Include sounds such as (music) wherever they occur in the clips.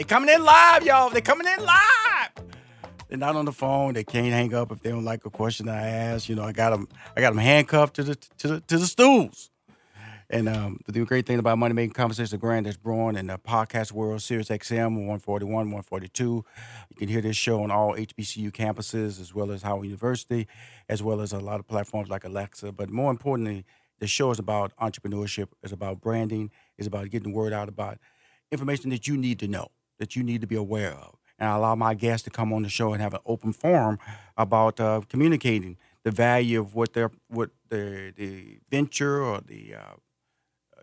they coming in live, y'all. They coming in live. They're not on the phone. They can't hang up if they don't like a question I ask. You know, I got them. I got them handcuffed to the to the to the stools. And um, the great thing about Money Making Conversations, the brand that's growing in the podcast world, Sirius XM 141, 142. You can hear this show on all HBCU campuses, as well as Howard University, as well as a lot of platforms like Alexa. But more importantly, the show is about entrepreneurship, it's about branding, it's about getting the word out about information that you need to know, that you need to be aware of. And I allow my guests to come on the show and have an open forum about uh, communicating the value of what their what the the venture or the uh,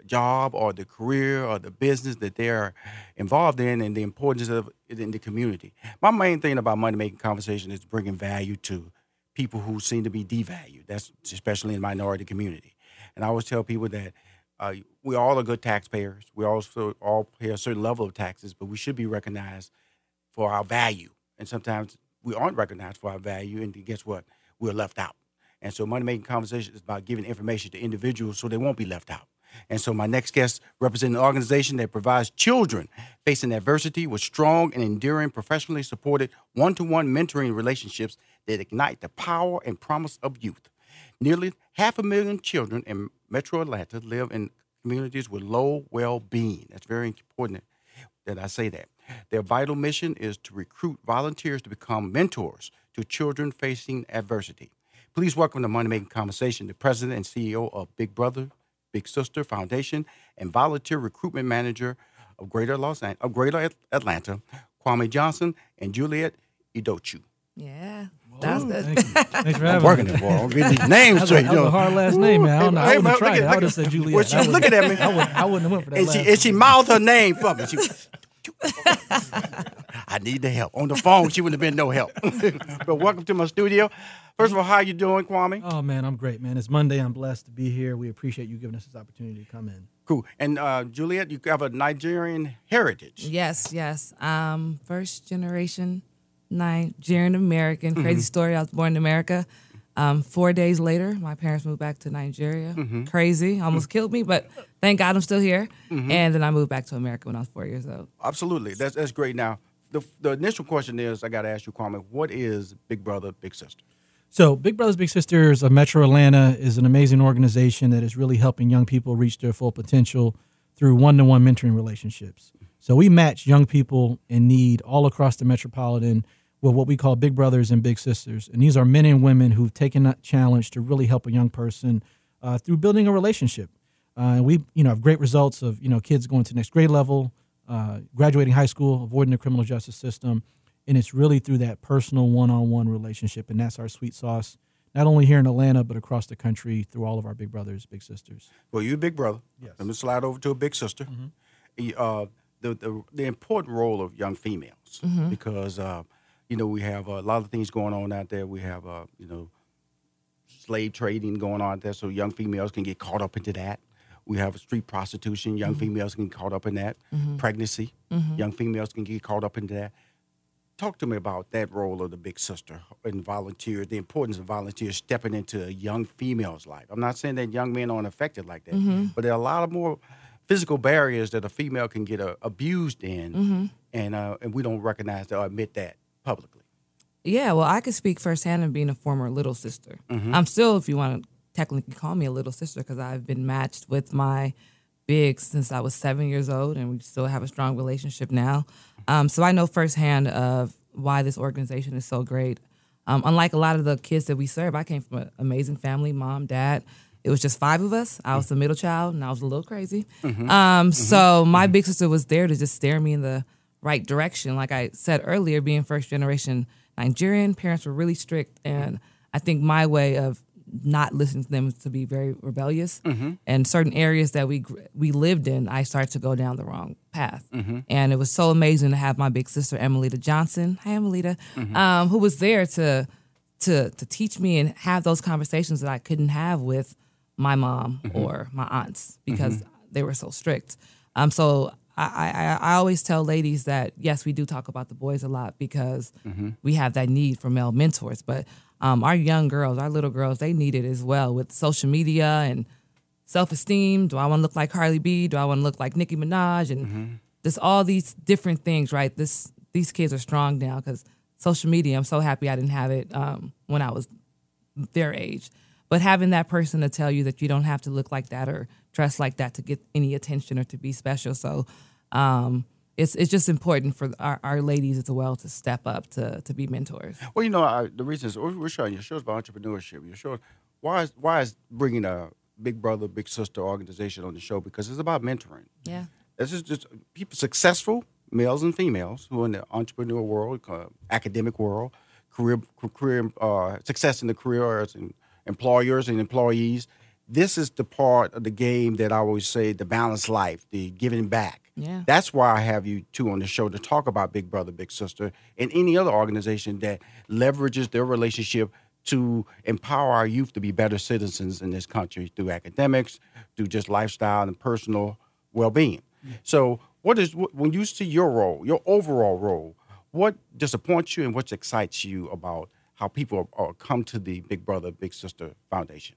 job or the career or the business that they're involved in and the importance of it in the community. My main thing about money making conversation is bringing value to people who seem to be devalued. That's especially in minority community. And I always tell people that uh, we all are good taxpayers. We also all pay a certain level of taxes, but we should be recognized for our value. And sometimes we aren't recognized for our value, and guess what? We're left out. And so, money making conversation is about giving information to individuals so they won't be left out. And so, my next guest represents an organization that provides children facing adversity with strong and enduring, professionally supported one to one mentoring relationships that ignite the power and promise of youth. Nearly half a million children in metro Atlanta live in communities with low well being. That's very important that I say that. Their vital mission is to recruit volunteers to become mentors to children facing adversity. Please welcome to Money Making Conversation the president and CEO of Big Brother Big Sister Foundation and volunteer recruitment manager of Greater Los Angeles, of Greater Atlanta, Kwame Johnson and Juliet Udeochu. Yeah. That's Whoa, good. Thank you. (laughs) Thanks for I'm having working me. it, boy. I'm getting these names That was, straight. that was a hard last name, man. I don't know. Hey, I wouldn't have tried look it. I would have said Juliet. well, she was looking at me. I wouldn't, I wouldn't have went for that And last she, one. and she mouthed her name for me. She, I need the help. On the phone, she wouldn't have been no help. (laughs) but welcome to my studio. First of all, how you doing, Kwame? Oh man, I'm great, man. It's Monday. I'm blessed to be here. We appreciate you giving us this opportunity to come in. Cool. And uh, Juliet, you have a Nigerian heritage. yes, yes. Um, first generation Nigerian American. Mm-hmm. Crazy story. I was born in America. Um, four days later, my parents moved back to Nigeria. Mm-hmm. Crazy, almost killed me, but thank God I'm still here. And then I moved back to America when I was four years old. Absolutely. That's that's great. Now, the the initial question is, I got to ask you, Kwame, what is Big Brother Big Sister? So, Big Brothers Big Sisters of Metro Atlanta is an amazing organization that is really helping young people reach their full potential through one-to-one mentoring relationships. So, we match young people in need all across the metropolitan with what we call Big Brothers and Big Sisters, and these are men and women who've taken that challenge to really help a young person uh, through building a relationship. Uh, and we, you know, have great results of you know kids going to next grade level, uh, graduating high school, avoiding the criminal justice system, and it's really through that personal one-on-one relationship, and that's our sweet sauce. Not only here in Atlanta, but across the country through all of our big brothers, big sisters. Well, you're a big brother. Yes. Let me slide over to a big sister. Y- Uh, the, the the important role of young females because uh, you know we have a lot of things going on out there. We have uh, you know slave trading going on out there, so young females can get caught up into that. We have street prostitution. Young females can get caught up in that. Pregnancy. Young females can get caught up into that. Talk to me about that role of the big sister and volunteers, the importance of volunteers stepping into a young female's life. I'm not saying that young men aren't affected like that, but there are a lot of more physical barriers that a female can get uh, abused in, and uh, and we don't recognize or admit that publicly. Yeah, well, I could speak firsthand of being a former little sister. Mm-hmm. I'm still, if you want to technically call me a little sister, because I've been matched with my big since I was seven years old, and we still have a strong relationship now. Um, so I know firsthand of why this organization is so great. Um, unlike a lot of the kids that we serve, I came from an amazing family, mom, dad. It was just five of us. I was the middle child, and I was a little crazy. Um, So my big sister was there to just stare me in the right direction. Like I said earlier, being first generation Nigerian, parents were really strict, and I think my way of not listening to them is to be very rebellious. Mm-hmm. And certain areas that we we lived in, I started to go down the wrong path. Mm-hmm. And it was so amazing to have my big sister Emelita Johnson, hi Emelita, mm-hmm. um, who was there to to to teach me and have those conversations that I couldn't have with my mom or my aunts because they were so strict. Um, so I, I I always tell ladies that yes, we do talk about the boys a lot because we have that need for male mentors, but um, our young girls, our little girls, they need it as well with social media and self esteem. Do I want to look like Cardi B? Do I want to look like Nicki Minaj? And just all these different things, right? This these kids are strong now because social media. I'm so happy I didn't have it um, when I was their age. But having that person to tell you that you don't have to look like that or dress like that to get any attention or to be special. So um, it's it's just important for our, our ladies as well to step up to to be mentors. Well, you know, I, the reason is we're showing your show's about entrepreneurship. Your show, why is why is bringing a big brother, big sister organization on the show? Because it's about mentoring. Yeah. This is just people successful males and females who are in the entrepreneur world, uh, academic world, career career uh, success in the careers and employers and employees. This is the part of the game that I always say the balanced life, the giving back. Yeah. That's why I have you two on the show to talk about Big Brother, Big Sister, and any other organization that leverages their relationship to empower our youth to be better citizens in this country through academics, through just lifestyle and personal well-being. So, what is when you see your role, your overall role? What disappoints you and what excites you about how people are, are come to the Big Brother, Big Sister Foundation?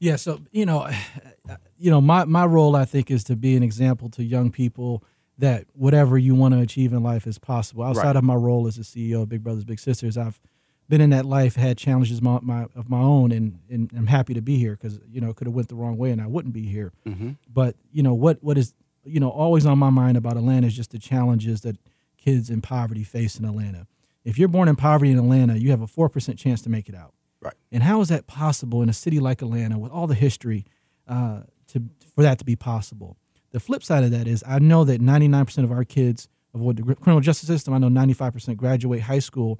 Yeah, so you know, (sighs) you know, my my role I think is to be an example to young people that whatever you want to achieve in life is possible. Outside Right. of my role as the CEO of Big Brothers Big Sisters, I've been in that life, had challenges my, my of my own, and, and I'm happy to be here because you know it could have went the wrong way and I wouldn't be here. Mm-hmm. But you know what what is you know always on my mind about Atlanta is just the challenges that kids in poverty face in Atlanta. If you're born in poverty in Atlanta, you have a four percent chance to make it out. Right. And how is that possible in a city like Atlanta with all the history uh, to for that to be possible? The flip side of that is I know that 99% of our kids avoid the criminal justice system, I know 95% graduate high school.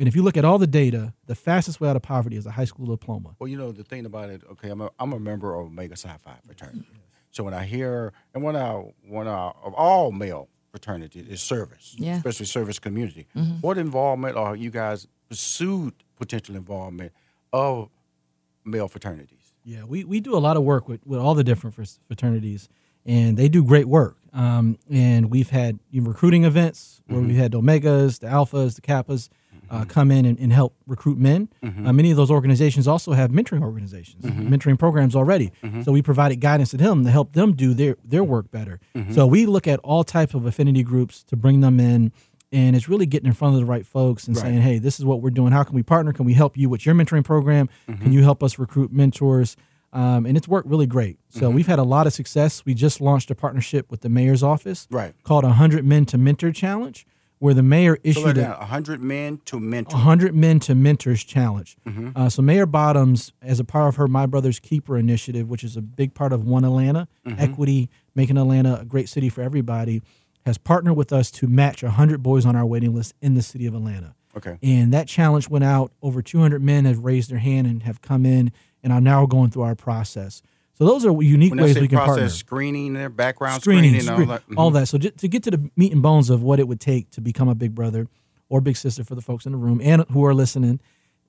And if you look at all the data, the fastest way out of poverty is a high school diploma. Well, you know the thing about it. Okay, I'm a, I'm a member of Omega Psi Phi fraternity. So when I hear and one of one of of all male fraternities is service, Yeah. especially service community. What involvement are you guys pursued potential involvement of male fraternities? Yeah, we, we do a lot of work with, with all the different fraternities, and they do great work. Um, and we've had recruiting events where we've had the Omegas, the Alphas, the Kappas uh, come in and, and help recruit men. Uh, many of those organizations also have mentoring organizations, mentoring programs already. So we provided guidance to them to help them do their, their work better. So we look at all types of affinity groups to bring them in. And it's really getting in front of the right folks and Right. saying, hey, this is what we're doing. How can we partner? Can we help you with your mentoring program? Can you help us recruit mentors? Um, and it's worked really great. So we've had a lot of success. We just launched a partnership with the mayor's office Right. called 100 Men to Mentor Challenge, where the mayor So issued like a, hundred men to mentor. 100 Men to Mentors Challenge. Uh, so Mayor Bottoms, as a part of her My Brother's Keeper initiative, which is a big part of One Atlanta, equity, making Atlanta a great city for everybody, has partnered with us to match 100 boys on our waiting list in the city of Atlanta. Okay. And that challenge went out. Over 200 men have raised their hand and have come in and are now going through our process. So those are unique When ways we can process, partner. screening, their background Screening, screening, and all that. all Mhm. that. So to get to the meat and bones of what it would take to become a big brother or big sister for the folks in the room and who are listening,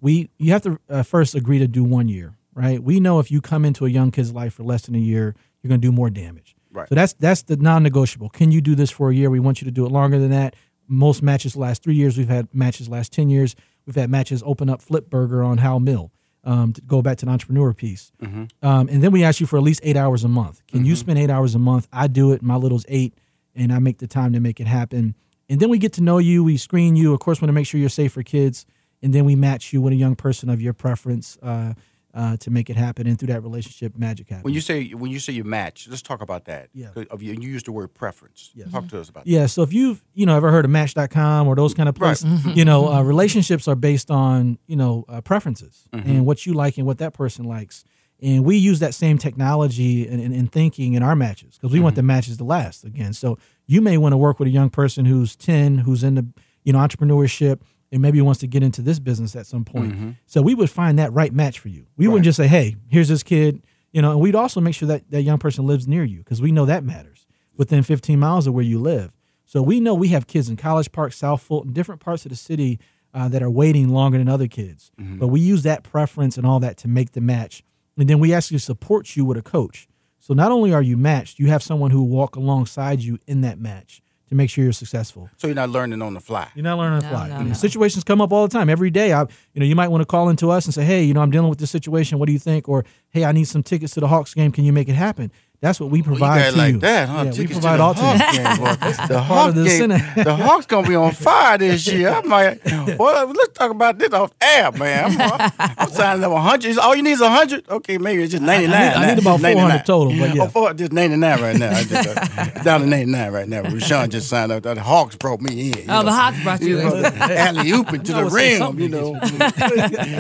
we you have to uh, first agree to do one year, right? We know if you come into a young kid's life for less than a year, you're going to do more damage. Right. So that's that's the non-negotiable. Can you do this for a year? We want you to do it longer than that. Most matches last three years. We've had matches last ten years. We've had matches open up Flip Burger on Howell Mill. Um, to go back to the entrepreneur piece, um, and then we ask you for at least eight hours a month. Can you spend eight hours a month? I do it. My little's eight, and I make the time to make it happen. And then we get to know you. We screen you. Of course, want to make sure you're safe for kids, and then we match you with a young person of your preference uh, uh, to make it happen. And through that relationship, magic happens. When you say when you say you match, let's talk about that. Yeah. Of you, you use the word preference. Talk to us about that. Yeah, so if you've you know ever heard of Match.com or those kind of Right. places, you know, uh, relationships are based on you know uh, preferences and what you like and what that person likes, and we use that same technology in, in, in thinking in our matches because we want the matches to last again. So you may want to work with a young person who's ten, who's in the you know entrepreneurship, and maybe wants to get into this business at some point. Mm-hmm. So we would find that right match for you. We wouldn't just say, "Hey, here's this kid," you know, and we'd also make sure that that young person lives near you because we know that matters within 15 miles of where you live. So we know we have kids in College Park, South Fulton, different parts of the city uh, that are waiting longer than other kids. But we use that preference and all that to make the match, and then we actually support you with a coach. So not only are you matched, you have someone who will walk alongside you in that match to make sure you're successful. So you're not learning on the fly. You're not learning to No, fly. no, You know, no. Situations come up all the time. Every day, I, you know, you might want to call into us and say, "Hey, you know, I'm dealing with this situation. What do you think?" Or, "Hey, I need some tickets to the Hawks game. Can you make it happen?" That's what we Well, you provide got it to like you. that, huh? Yeah, we Tickets to provide the all to you. Hawks. (laughs) The Hawks of the the Hawks gonna be on fire this year. I'm like, (laughs) well, let's talk about this off air, man. I'm, I'm signing up 100. All you need is 100. Okay, maybe it's just 99. I need- I need about 400 total, but yeah. Oh, four, just 99 right now. Just, uh, (laughs) down to 99 right now. Rashawn just signed up. The Hawks brought me in. you Oh, the know. Hawks brought you in. alley oop to the rim, you know.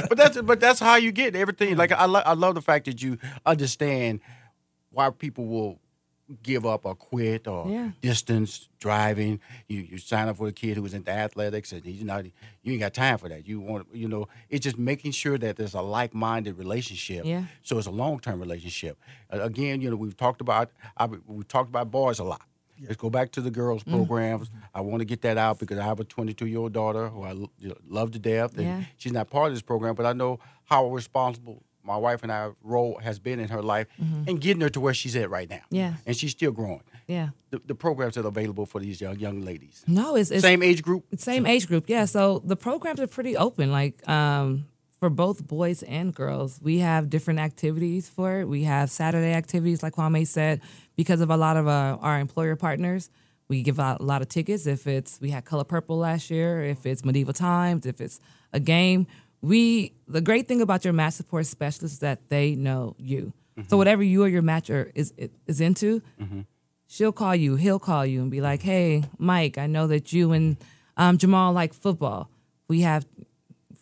but that's but that's how you get everything. Like I, lo- I love the fact that you understand why people will give up or quit or Yeah. distance driving. You you sign up for a kid who's into athletics and he's not. You ain't got time for that. You want you know. It's just making sure that there's a like minded relationship. Yeah. So it's a long term relationship. Uh, again, you know, we've talked about I, we've talked about boys a lot. Let's go back to the girls' Mm. programs. I want to get that out because I have a 22 year old daughter who I lo- you know, love to death, and Yeah. she's not part of this program. But I know how responsible my wife and I role has been in her life and getting her to where she's at right now. Mm-hmm. Yeah. and she's still growing. Yeah. The, the programs that are available for these young young ladies, No, it's, it's same age group. Same age group, yeah. So the programs are pretty open, like um, for both boys and girls. We have different activities for it. We have Saturday activities, like Kwame said, because of a lot of uh, our employer partners. We give out a lot of tickets. If it's we had Color Purple last year, if it's Medieval Times, if it's a game. We the great thing about your match support specialist is that they know you. So whatever you or your matcher is is into, she'll call you, he'll call you and be like, "Hey, Mike, I know that you and um, Jamal like football. We have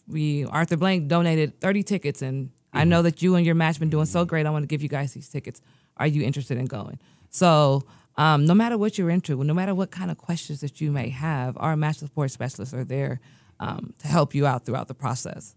we Arthur Blank donated 30 tickets and I know that you and your match been doing so great. I want to give you guys these tickets. Are you interested in going?" So, um, no matter what you're into, no matter what kind of questions that you may have, our match support specialists are there um, to help you out throughout the process.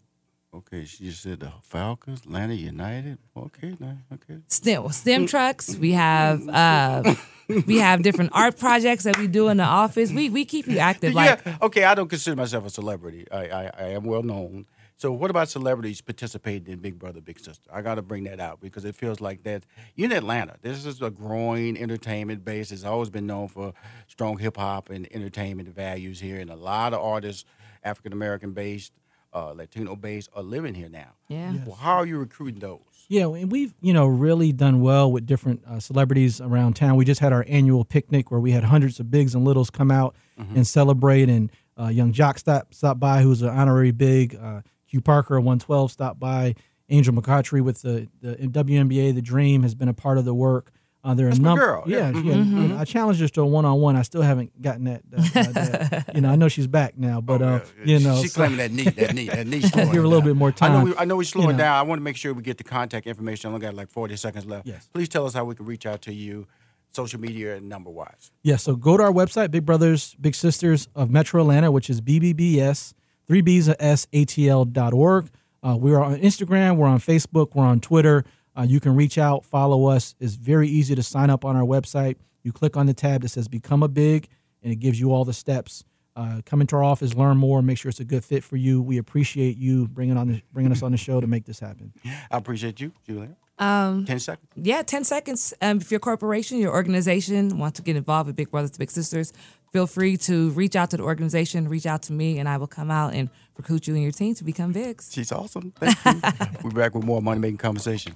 Okay, she just said the Falcons, Atlanta United. Okay, okay. STEM, STEM trucks. We have uh, (laughs) we have different art projects that we do in the office. We we keep you active. Like yeah, okay. I don't consider myself a celebrity. I, I, I am well known. So what about celebrities participating in Big Brother Big Sister? I got to bring that out because it feels like that. You're in Atlanta. This is a growing entertainment base. It's always been known for strong hip hop and entertainment values here, and a lot of artists, African American based, uh, Latino based, are living here now. Yeah. Well, how are you recruiting those? Yeah, and we've you know really done well with different uh, celebrities around town. We just had our annual picnic where we had hundreds of bigs and littles come out and celebrate. And uh, Yung Joc stopped stopped by, who's an honorary big. Uh, Q Parker, 112, stopped by. Angel McCoughtry with the, the WNBA, the Dream, has been a part of the work. Uh, there are That's a my number. girl, Yeah, yeah. yeah. you know, I challenged her to a one on one. I still haven't gotten that. that, uh, that- (laughs) you know, I know she's back now, but uh, you know, she's so- claiming that knee, that knee, that knee. slowing (laughs) Give her a little bit more I know, time, we, I know we're slowing you know. down. I want to make sure we get the contact information. I only got like 40 seconds left. Yes. Please tell us how we can reach out to you, social media and number wise. Yeah, so go to our website, Big Brothers Big Sisters of Metro Atlanta, which is BBBS, 3B's of S, ATL.org. Uh, we're on Instagram, we're on Facebook, we're on Twitter. Uh, you can reach out, follow us. It's very easy to sign up on our website. You click on the tab that says Become a Big, and it gives you all the steps. Uh, come into our office, learn more, make sure it's a good fit for you. We appreciate you bringing on the, bringing us on the show to make this happen. I appreciate you, Julia. Um, 10 seconds. yeah, 10 seconds. Um, if your corporation, your organization wants to get involved with Big Brothers Big Sisters, feel free to reach out to the organization, reach out to me, and I will come out and recruit you and your team to become Bigs. She's awesome. Thank you. (laughs) we're back with more Money Making Conversation.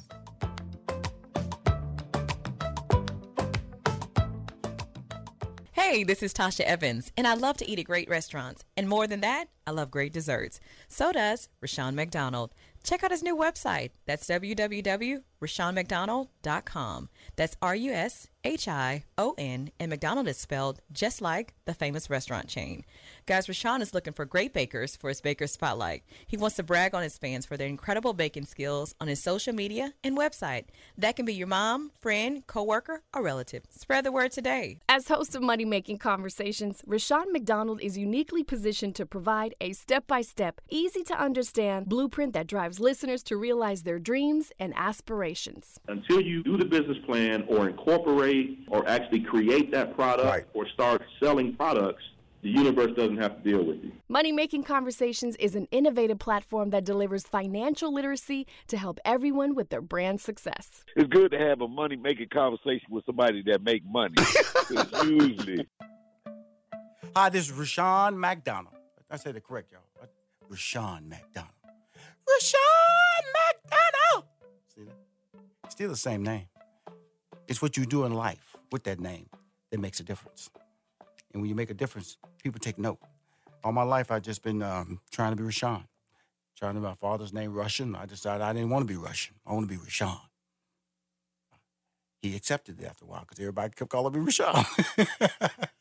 Hey, this is Tasha Evans, and I love to eat at great restaurants. And more than that, I love great desserts. So does Rushion McDonald. Check out his new website. That's www RushionMcDonald.com. That's R U S H I O N, and McDonald is spelled just like the famous restaurant chain. Guys, Rushion is looking for great bakers for his Baker Spotlight. He wants to brag on his fans for their incredible baking skills on his social media and website. That can be your mom, friend, coworker, or relative. Spread the word today. As host of Money Making Conversations, Rushion McDonald is uniquely positioned to provide a step by step, easy to understand blueprint that drives listeners to realize their dreams and aspirations. Until you do the business plan or incorporate or actually create that product Right. or start selling products, the universe doesn't have to deal with you. Money Making Conversations is an innovative platform that delivers financial literacy to help everyone with their brand success. It's good to have a money making conversation with somebody that make money. (laughs) usually, Hi, this is Rashawn McDonald. I said it correct, y'all. Rashawn McDonald. Rashawn McDonald. Still the same name. It's what you do in life with that name that makes a difference. And when you make a difference, people take note. All my life, I've just been um, trying to be Rashawn. Trying to be my father's name Russian. I decided I didn't want to be Russian. I want to be Rashawn. He accepted it after a while because everybody kept calling me Rashawn. (laughs)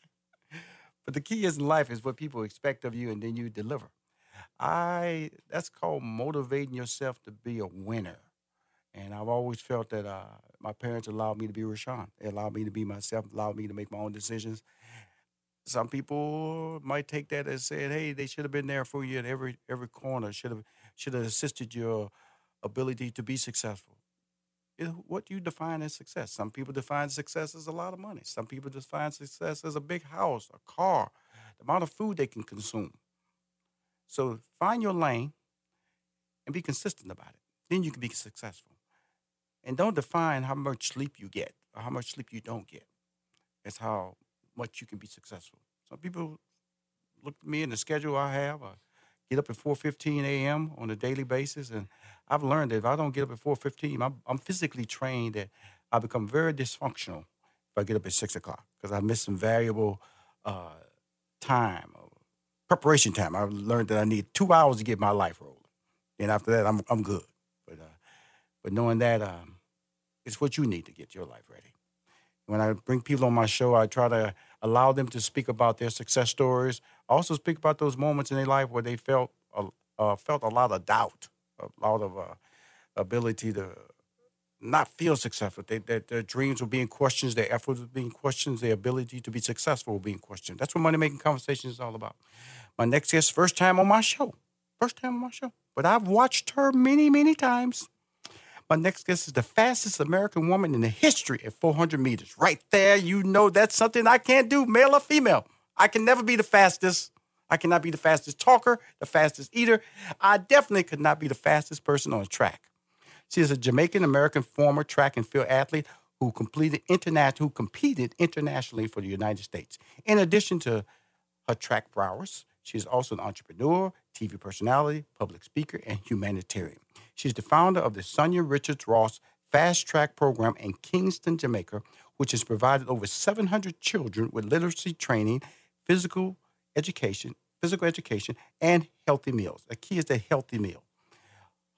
But the key is in life is what people expect of you and then you deliver. I that's called motivating yourself to be a winner. And I've always felt that uh, my parents allowed me to be Rashawn. They allowed me to be myself, allowed me to make my own decisions. Some people might take that as saying, "Hey, they should have been there for you at every every corner. Should have should have assisted your ability to be successful." It- what do you define as success? Some people define success as a lot of money. Some people define success as a big house, a car, the amount of food they can consume. So find your lane and be consistent about it. Then you can be successful. And don't define how much sleep you get or how much sleep you don't get. That's how much you can be successful. Some people look at me and the schedule I have. I get up at 4:15 a.m. on a daily basis, and I've learned that if I don't get up at 4:15, I'm, I'm physically trained that I become very dysfunctional if I get up at six o'clock because I miss some valuable uh, time, preparation time. I've learned that I need two hours to get my life rolling, and after that, I'm I'm good. But uh, but knowing that um, it's what you need to get your life ready. When I bring people on my show, I try to allow them to speak about their success stories. Also speak about those moments in their life where they felt a, uh, felt a lot of doubt, a lot of uh, ability to not feel successful. They, that their dreams were being questioned, their efforts were being questioned, their ability to be successful were being questioned. That's what money making conversation is all about. My next guest, first time on my show, first time on my show, but I've watched her many, many times. My next guest is the fastest American woman in the history at 400 meters. Right there, you know that's something I can't do, male or female. I can never be the fastest. I cannot be the fastest talker, the fastest eater. I definitely could not be the fastest person on a track. She is a Jamaican American former track and field athlete who completed international, who competed internationally for the United States. In addition to her track prowess, she is also an entrepreneur, TV personality, public speaker, and humanitarian. She's the founder of the Sanya Richards Ross Fast Track Program in Kingston, Jamaica, which has provided over 700 children with literacy training, physical education, physical education, and healthy meals. The key is the healthy meal.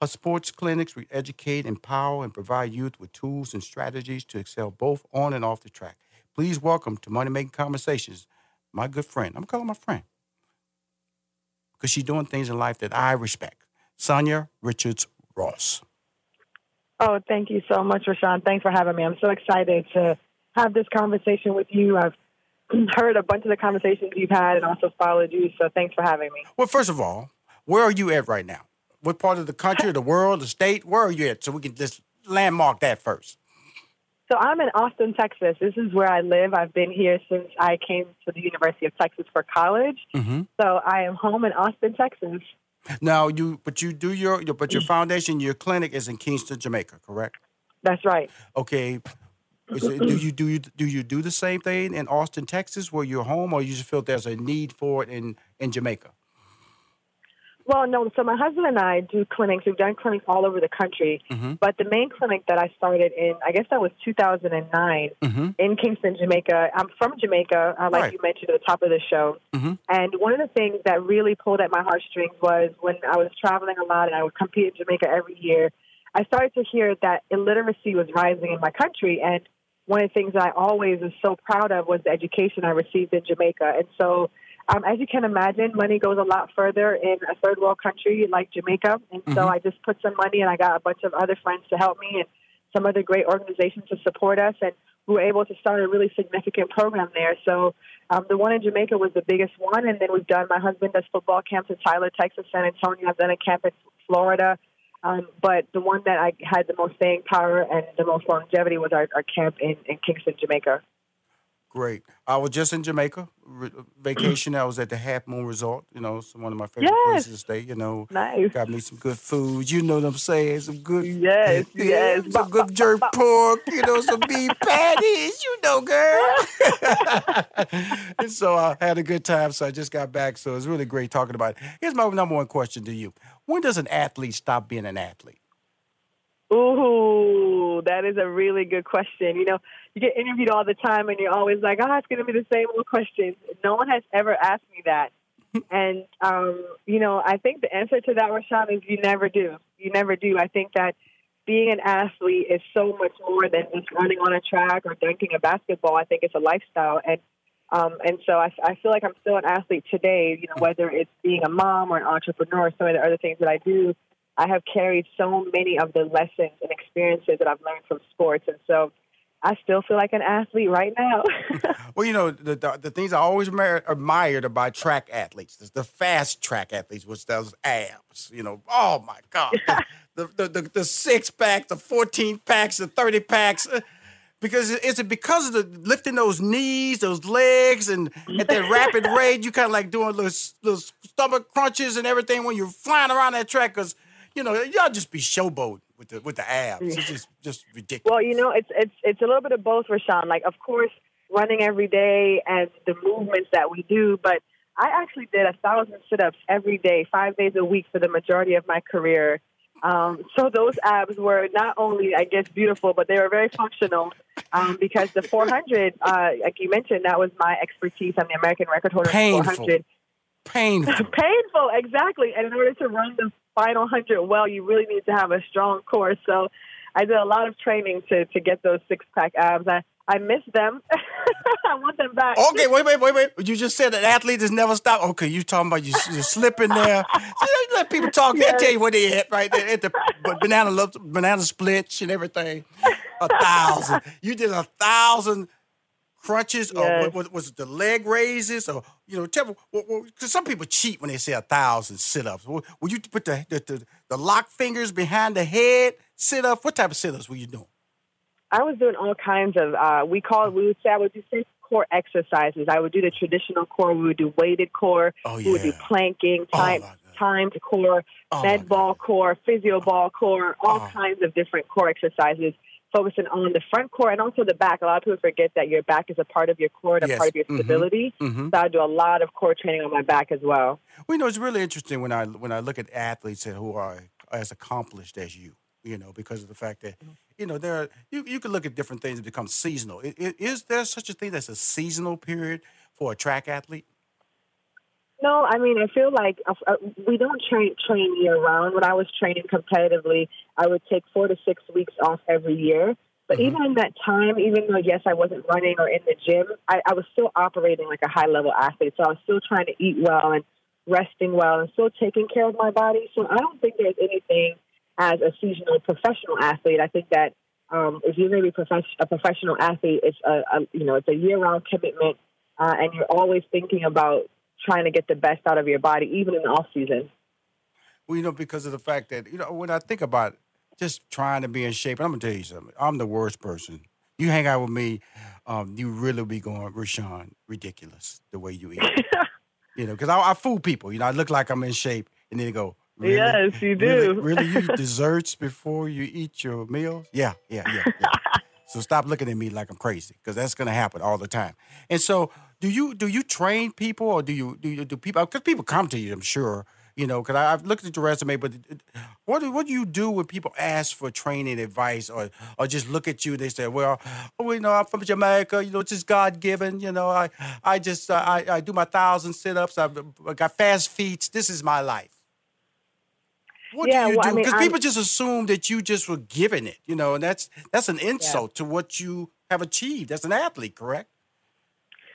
Her sports clinics will educate, empower, and provide youth with tools and strategies to excel both on and off the track. Please welcome to Money Making Conversations, my good friend. I'm calling my friend because she's doing things in life that I respect. Sanya Richards Ross. Oh, thank you so much, Rashawn. Thanks for having me. I'm so excited to have this conversation with you. I've (clears throat) heard a bunch of the conversations you've had and also followed you, so thanks for having me. Well, first of all, where are you at right now? What part of the country, the world, the state? Where are you at? So we can just landmark that first. So I'm in Austin, Texas. This is where I live. I've been here since I came to the University of Texas for college. Mm-hmm. So I am home in Austin, Texas. Now you, but you do your, your, but your mm. foundation, your clinic is in Kingston, Jamaica, correct? That's right. Okay. Is it- do you do you do you do the same thing in Austin, Texas, where you're home, or you just feel there's a need for it in in Jamaica? Well, no. So my husband and I do clinics. We've done clinics all over the country, Mhm. but the main clinic that I started in, I guess that was 2009 Mm-hmm. in Kingston, Jamaica. I'm from Jamaica, uh, like Right. you mentioned at the top of the show. Mhm. And one of the things that really pulled at my heartstrings was when I was traveling a lot and I would compete in Jamaica every year. I started to hear that illiteracy was rising in my country. And one of the things that I always was so proud of was the education I received in Jamaica. And so, um, as you can imagine, money goes a lot further in a third world country like Jamaica. And so Mhm. I just put some money and I got a bunch of other friends to help me and some other great organizations to support us. And we were able to start a really significant program there. So um, the one in Jamaica was the biggest one. And then we've done, my husband does football camps in Tyler, Texas, San Antonio. I've done a camp in Florida. Um, but the one that I had the most staying power and the most longevity was our, our camp in, in Kingston, Jamaica. Great. I was just in Jamaica, re- vacation. I was at the Half Moon Resort. You know, it's one of my favorite Yes. places to stay. You know, Nice. got me some good food. You know what I'm saying? Some good, Yes, (laughs) yeah, yes. some good jerk pork. You know, some beef patties. You know, girl. and (laughs) (laughs) so I had a good time. So I just got back. So it's really great talking about it. Here's my number one question to you: When does an athlete stop being an athlete? Ooh, that is a really good question. You know, you get interviewed all the time and you're always like, oh, it's going to be the same old questions. No one has ever asked me that. (laughs) and, um, you know, I think the answer to that, Rashawn, is you never do. You never do. I think that being an athlete is so much more than just running on a track or dunking a basketball. I think it's a lifestyle. And um, and so I, I feel like I'm still an athlete today, you know, whether it's being a mom or an entrepreneur, or some of the other things that I do. I have carried so many of the lessons and experiences that I've learned from sports. And so I still feel like an athlete right now. (laughs) Well, you know, the, the, the things I always admir- admired about track athletes, the, the fast track athletes, was those abs. You know, oh my God. the, (laughs) the, the, the six packs, the 14 packs, the 30 packs. uh, Because is it because of the lifting those knees, those legs, and at that rapid (laughs) rate, you kind of like doing little, little stomach crunches and everything when you're flying around that track? Because, you know, y'all just be showboating with the, with the abs. It's just, just ridiculous. Well, you know, it's it's it's a little bit of both, Rashawn. Like, of course, running every day and the movements that we do, but I actually did a thousand sit-ups every day, five days a week for the majority of my career. Um, so those abs were not only, I guess, beautiful, but they were very functional um, because the 400, uh, like you mentioned, that was my expertise. I'm the American record holder Painful. for 400. Painful. (laughs) Painful, exactly. And in order to run the final 100 well, you really need to have a strong core. So I did a lot of training to, to get those six pack abs. I, I miss them. (laughs) I want them back. Okay, wait, wait, wait, wait. You just said that athletes has never stopped. Okay, you talking about you, you slipping there. (laughs) See, let people talk. They'll tell you what they at right there at the banana banana splits and everything. A thousand. You did a thousand crunches, or Yes. what, what, was it the leg raises, or you know, tell because some people cheat when they say a thousand sit-ups. Would would you put the the, the the lock fingers behind the head sit up? What type of sit-ups were you doing? I was doing all kinds of. Uh, we call. We would say I would do six core exercises. I would do the traditional core. We would do weighted core. Oh, yeah. We would do planking, Oh, time, my God. timed core, Oh, med ball core, physio ball core, all Oh. kinds of different core exercises. Focusing on the front core and also the back. A lot of people forget that your back is a part of your core, and a Yes. part of your Mhm. stability. Mhm. So I do a lot of core training on my back as well. Well, you know, it's really interesting when I when I look at athletes who are as accomplished as you. You know, because of the fact that you know there are, you you can look at different things that become seasonal. I- i- Is there such a thing as a seasonal period for a track athlete? No, I mean, I feel like uh, we don't train train year round. When I was training competitively, I would take four to six weeks off every year. But even in that time, even though yes, I wasn't running or in the gym, I, I was still operating like a high level athlete. So I was still trying to eat well and resting well and still taking care of my body. So I don't think there's anything as a seasonal professional athlete. I think that um, if you're going to be profes- a professional athlete, it's a, a you know it's a year round commitment, uh, and you're always thinking about trying to get the best out of your body, even in the off season. Well, you know, because of the fact that you know when I think about just trying to be in shape, and I'm gonna tell you something. I'm the worst person. You hang out with me, um, you really be going, Rashawn, ridiculous the way you eat. you know, because I, I fool people. You know, I look like I'm in shape, and then they go, really? Yes, you Really, do. (laughs) really, you eat desserts before you eat your meals? Yeah, yeah, yeah. yeah. so stop looking at me like I'm crazy, because that's gonna happen all the time. And so, do you do you train people, or do you do you do people? Because people come to you, I'm sure. You know, because I've looked at your resume, but what do, what do you do when people ask for training advice, or or just look at you they say, "Well, oh, you know, I'm from Jamaica. You know, it's just God given. You know, I I just uh, I I do my thousand sit ups. I've I got fast feet. This is my life." What Yeah, do you well, do? Because I'm- people just assume that you just were given it, you know, and that's that's an insult to what you have achieved as an athlete, correct?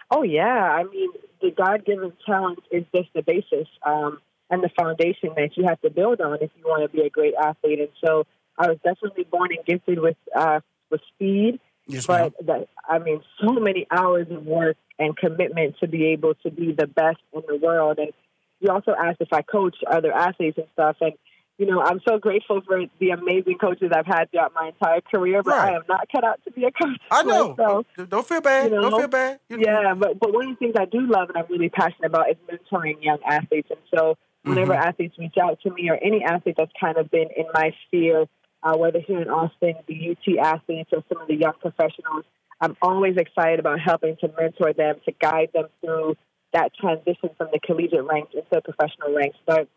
Oh yeah, I mean the God-given talent is just the basis um, and the foundation that you have to build on if you want to be a great athlete. And so I was definitely born and gifted with uh, with speed, Yes, but that I mean so many hours of work and commitment to be able to be the best in the world. And you also asked if I coach other athletes and stuff, and you know I'm so grateful for the amazing coaches I've had throughout my entire career. But Right. I am not cut out to be a coach. I know. So, Don't- feel bad. you know, Don't feel bad. You- yeah, but but one of the things I do love and I'm really passionate about is mentoring young athletes. And so whenever Mm-hmm. athletes reach out to me or any athlete that's kind of been in my sphere, uh, whether here in Austin, the UT athletes or some of the young professionals, I'm always excited about helping to mentor them, to guide them through that transition from the collegiate ranks into the professional ranks. But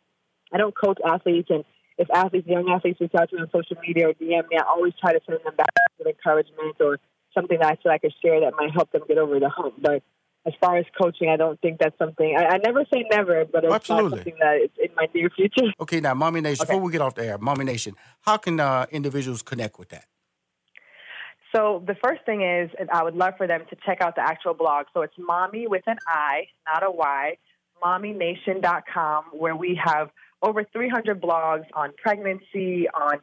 I don't coach athletes, and if athletes, young athletes, reach out to me on social media or DM me, I always try to send them back with encouragement or something that I feel I could share that might help them get over the hump. But as far as coaching, I don't think that's something. I, I never say never, but it's Absolutely. not something that is in my near future. (laughs) Okay, now, MommiNation, Okay. before we get off the air, MommiNation, how can uh, individuals connect with that? So the first thing is, and I would love for them to check out the actual blog. So it's mommy with an I, not a Y, mommination.com, where we have over 300 blogs on pregnancy, on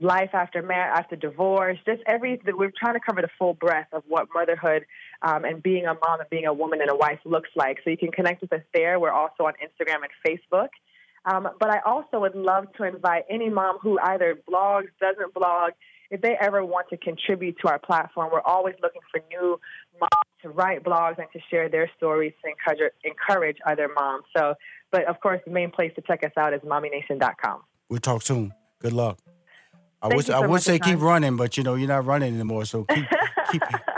life after mar- after divorce, just every. We're trying to cover the full breadth of what motherhood um, and being a mom and being a woman and a wife looks like. So you can connect with us there. We're also on Instagram and Facebook. Um, but I also would love to invite any mom who either blogs, doesn't blog, if they ever want to contribute to our platform, we're always looking for new moms to write blogs and to share their stories to encourage, encourage other moms. So, but of course, the main place to check us out is mommination.com. We'll talk soon. Good luck. I Thank would you I would say keep running, but you know you're not running anymore. So keep keep (laughs)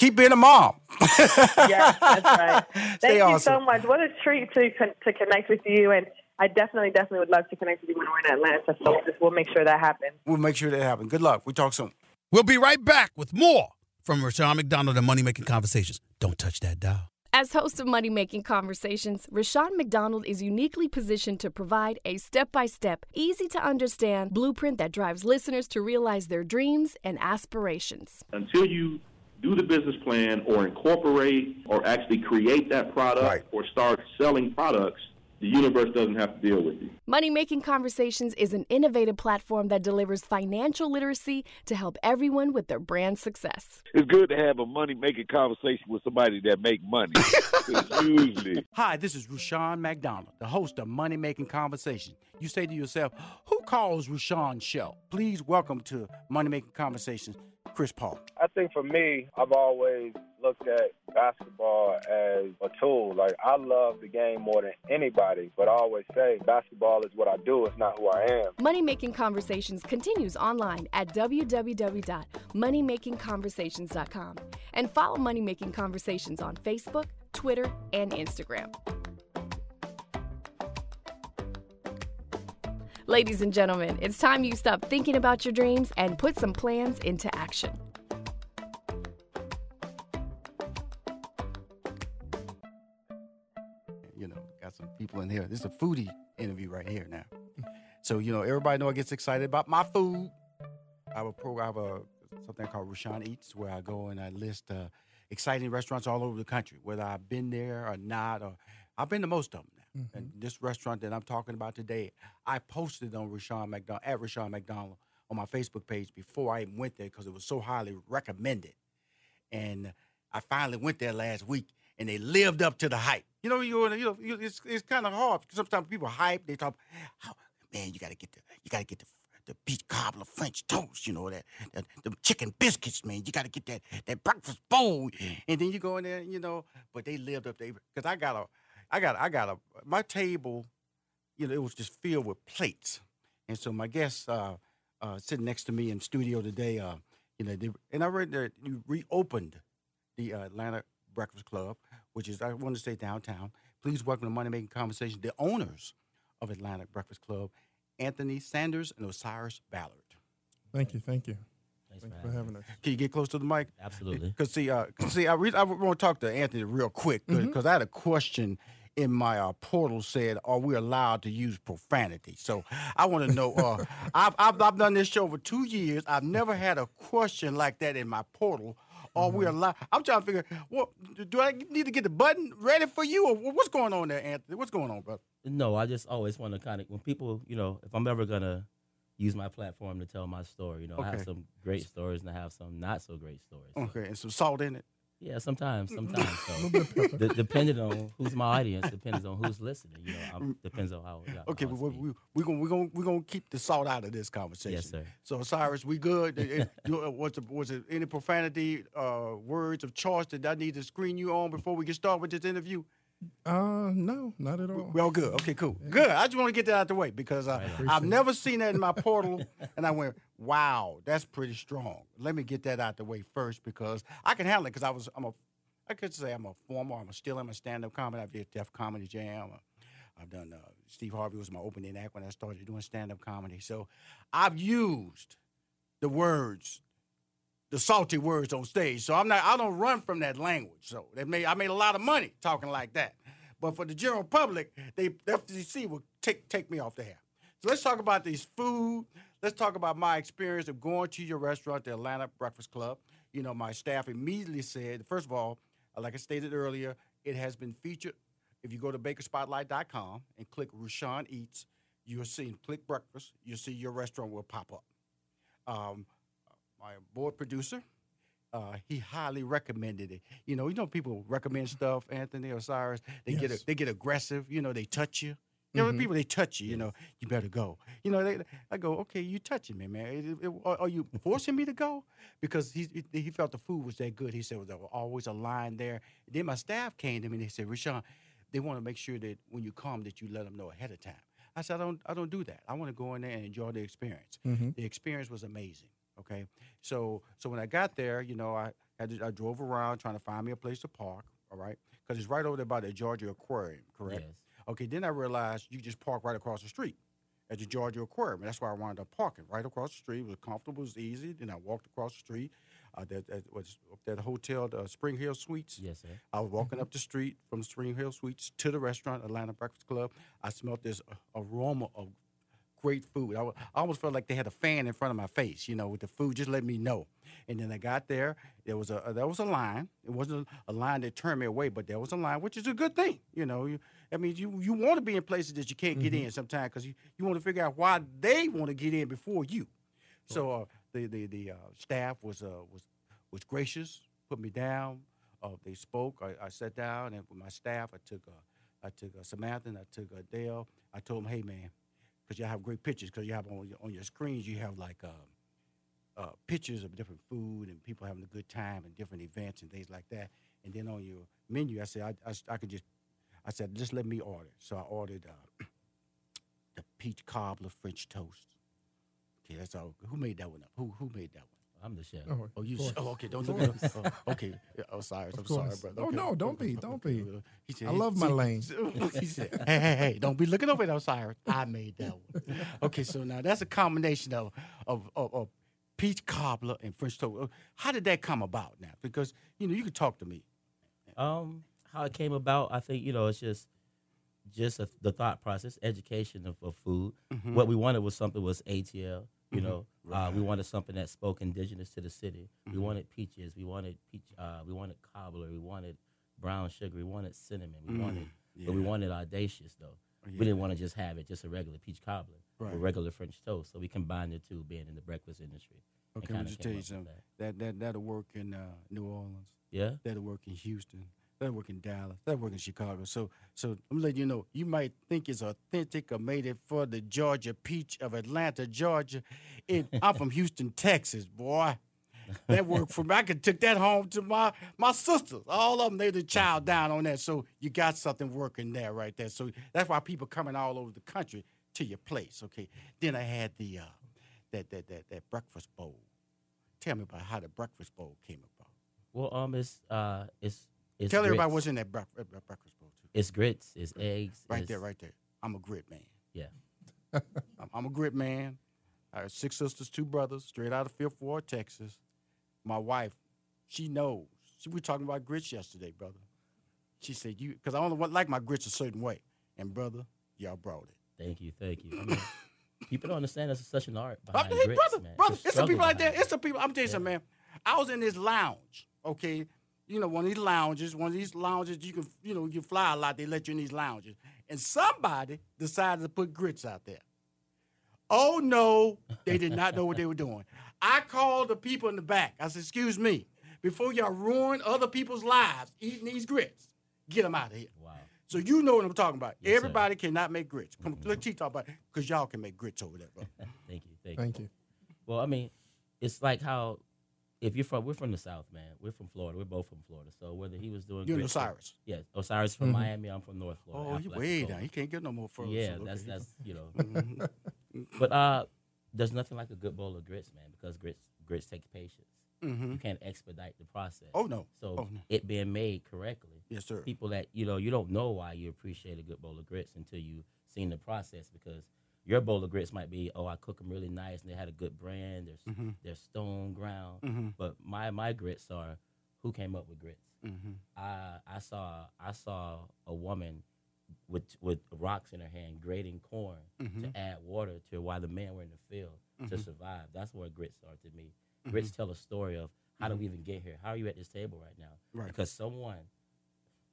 keep being a mom. yes, that's right. (laughs) Stay Thank you awesome. so much. What a treat to to connect with you, and I definitely, definitely would love to connect with you when we're in Atlanta. So just, we'll make sure that happens. We'll make sure that happens. Good luck. We talk soon. We'll be right back with more from Rushion McDonald and Money Making Conversations. Don't touch that dial. As host of Money Making Conversations, Rushion McDonald is uniquely positioned to provide a step by step, easy to understand blueprint that drives listeners to realize their dreams and aspirations. Until you do the business plan or incorporate or actually create that product Right. or start selling products, the universe doesn't have to deal with you. Money Making Conversations is an innovative platform that delivers financial literacy to help everyone with their brand success. It's good to have a money making conversation with somebody that make money. usually (laughs) Hi, this is Rushion McDonald, the host of Money Making Conversation. You say to yourself, who calls Rushion's show? Please welcome to Money Making Conversations, Chris Paul. I think for me, I've always looked at basketball as a tool. Like I love the game more than anybody, but I always say basketball is what I do, it's not who I am. Money Making Conversations continues online at www.moneymakingconversations.com and follow Money Making Conversations on Facebook, Twitter, and Instagram. Ladies and gentlemen, it's time you stop thinking about your dreams and put some plans into action. You know, got some people in here. This is a foodie interview right here now. So, you know, everybody know I get excited about my food. I have a program, I have a something called Rushion Eats, where I go and I list uh, exciting restaurants all over the country, whether I've been there or not, or I've been to most of them now. And mm-hmm. this restaurant that I'm talking about today, I posted on Rushion McDonald at Rushion McDonald on my Facebook page before I even went there because it was so highly recommended. And I finally went there last week, and they lived up to the hype. You know, you you know, you, it's it's kind of hard. Because sometimes people hype. They talk, how, man, you got to get the you got to get the the beef cobbler French toast. You know that, that the chicken biscuits, man. You got to get that that breakfast bowl, mm. and then you go in there, you know. But they lived up there because I got a, I got I got a my table, you know, it was just filled with plates, and so my guests uh, uh, sitting next to me in studio today, uh, you know, they, and I read that you reopened the uh, Atlanta Breakfast Club, which is I want to say downtown. Please welcome to Money Making Conversation, the owners of Atlanta Breakfast Club, Anthony Sanders and Osiris Ballard. Thank you, thank you. Thanks, Thanks for for having having us. Can you get close to the mic? Absolutely. Because see, uh, 'cause see, I, re- I want to talk to Anthony real quick because I had a question, in my uh, portal said, "Are we allowed to use profanity?" So I want to know. Uh, I've, I've I've done this show for two years. I've never had a question like that in my portal. Are we allowed? I'm trying to figure. What do I need to get the button ready for you, or what's going on there, Anthony? What's going on, brother? No, I just always want to kind of when people, you know, if I'm ever gonna use my platform to tell my story, you know, I have some great stories and I have some not so great stories. Okay, and some salt in it. Yeah, sometimes, sometimes. So, (laughs) d- depending on who's my audience, depends on who's listening. You know, I'm, depends on how. how Okay, how I we, speak. we, we gonna we gonna we gonna keep the salt out of this conversation. Yes, sir. So Osiris, we good? It- it- uh, was, it, was it any profanity uh, words of choice that I need to screen you on before we get started with this interview? Uh, no, not at all. We all good. Okay, cool. Good. I just want to get that out the way because uh, I've never seen that in my portal, (laughs) and I went, "Wow, that's pretty strong." Let me get that out the way first because I can handle it because I was I'm a I could say I'm a former. I'm a, still in my stand-up comedy. I did Def Comedy Jam. Uh, I've done uh, Steve Harvey was my opening act when I started doing stand-up comedy. So I've used the words the salty words on stage. So I'm not I don't run from that language. So that made I made a lot of money talking like that. But for the general public, they the FCC will take take me off the air. So let's talk about these food. Let's talk about my experience of going to your restaurant, the Atlanta Breakfast Club. You know, my staff immediately said, first of all, like I stated earlier, it has been featured. If you go to bakerspotlight.com and click Rushion Eats, you'll see click breakfast, you'll see your restaurant will pop up. Um, my board producer, uh, he highly recommended it. You know, you know people recommend stuff, Anthony Osiris. They get Yes. they get aggressive. You know, they touch you. You know, Mhm. people they touch you. You know, you better go. You know, they, I go, okay, you touching me, man. It- it- are, are you forcing me to go? Because he he felt the food was that good. He said there was always a line there. Then my staff came to me and they said, Rushion, they want to make sure that when you come that you let them know ahead of time. I said, I don't I don't do that. I want to go in there and enjoy the experience. Mhm. The experience was amazing. Okay, so so when I got there, you know, I had to, I drove around trying to find me a place to park. All right, because it's right over there by the Georgia Aquarium, correct? Yes. Okay, then I realized you just park right across the street at the Georgia Aquarium. That's why I wound up parking right across the street. It was comfortable, it was easy. Then I walked across the street. Uh, that, that was up at the hotel, the Spring Hill Suites. Yes, sir. I was walking up the street from the Spring Hill Suites to the restaurant, Atlanta Breakfast Club. I smelled this uh, aroma of great food. I, I almost felt like they had a fan in front of my face, you know, with the food. Just let me know. And then I got there. There was a there was a line. It wasn't a line that turned me away, but there was a line, which is a good thing. You know, you, I mean, you you want to be in places that you can't get in sometimes because you, you want to figure out why they want to get in before you. So uh, the the the uh, staff was uh, was was gracious, put me down. Uh, they spoke. I, I sat down, and with my staff, I took uh, I took uh, Samantha, and I took uh, Dale. I told them, hey man, because you have great pictures, because you have on your on your screens, you have like um, uh, pictures of different food and people having a good time and different events and things like that. And then on your menu, I said I, I, I could just I said just let me order. So I ordered uh, (clears throat) the peach cobbler French toast. Okay, that's all. Who made that one up? Who who made that one? I'm the chef. Oh, Oh, you? Of course. Oh, okay. Don't Of look at. course. Oh, okay. Oh, sorry. I'm Of sorry, course. brother. Oh, no, don't be, don't be. He said, I love my see- lane. (laughs) he said, "Hey, hey, hey! Don't be looking over at Osiris. I made that one." (laughs) Okay, so now that's a combination of of, of, of peach cobbler and French toast. How did that come about now? Because you know you could talk to me. Um, how it came about, I think you know, it's just just a, the thought process, education of, of food. Mhm. What we wanted was something was ATL. You Mhm. know, uh, we wanted something that spoke indigenous to the city. We Mhm. wanted peaches. We wanted peach. Uh, we wanted cobbler. We wanted brown sugar. We wanted cinnamon. We Mm, wanted, but we wanted audacious though. Yeah. We didn't want to just have it just a regular peach cobbler Right. or regular French toast. So we combined the two, being in the breakfast industry. Okay, let me just tell you something. that. That that that'll work in uh, New Orleans. Yeah? That'll work in Houston. That'll work in Dallas. That'll work in Chicago. So so I'm letting you know. You might think it's authentic or made it for the Georgia peach of Atlanta, Georgia. It, I'm from Houston, Texas, boy. That worked for me. I could took that home to my my sisters. All of them, they the child down on that. So you got something working there right there. So that's why people coming all over the country to your place. Okay. Then I had the uh, that that that that breakfast bowl. Tell me about how the breakfast bowl came about. Well, um, it's uh, it's it's Tell everybody what's in that brec- uh, bre- breakfast bowl too. It's grits. It's eggs. Right it's- there, right there. I'm a grit man. Yeah. (laughs) I'm, I'm a grit man. I have six sisters, two brothers, straight out of Fifth Ward, Texas. My wife, she knows. She, we were talking about grits yesterday, brother. She said, "You," because I only want like my grits a certain way. And brother, y'all brought it. Thank you, thank you. I mean, (laughs) people don't understand there's such an art behind hey, grits, brother, man. brother, it's the people out there. behind It's the people. I'm telling you something, man. I was in this lounge, okay. You know, one of these lounges, one of these lounges, you can, you know, you fly a lot. They let you in these lounges, and somebody decided to put grits out there. Oh no, they did not know what they were doing. I called the people in the back. I said, "Excuse me, before y'all ruin other people's lives eating these grits, get them out of here." Wow. So you know what I'm talking about. Yes, sir. Everybody cannot make grits. Come, let T talk about it, because y'all can make grits over there, bro. (laughs) Thank you, thank, Thank you. you. Well, I mean, it's like how if you're from we're from the South, man. We're from Florida. We're both from Florida. So whether he was doing You grits- Osiris. yes, Osiris from Mhm. Miami. I'm from North Florida. Oh, you way down. He can't get no more further. Yeah, so, that's that's you know. Mhm. but uh, there's nothing like a good bowl of grits, man, because grits grits take patience. Mhm. You can't expedite the process. Oh, no. So Oh, no. it being made correctly. Yes, sir. People that you know you don't know why you appreciate a good bowl of grits until you've seen the process because. Your bowl of grits might be, oh, I cook them really nice and they had a good brand. They're, Mhm. they're stone ground. Mhm. But my my grits are, who came up with grits? Mhm. I I saw I saw a woman with with rocks in her hand grating corn to add water to while the men were in the field to Mhm. survive. That's where grits are to me. Grits Mhm. tell a story of how do we even get here? How are you at this table right now? Right. Because someone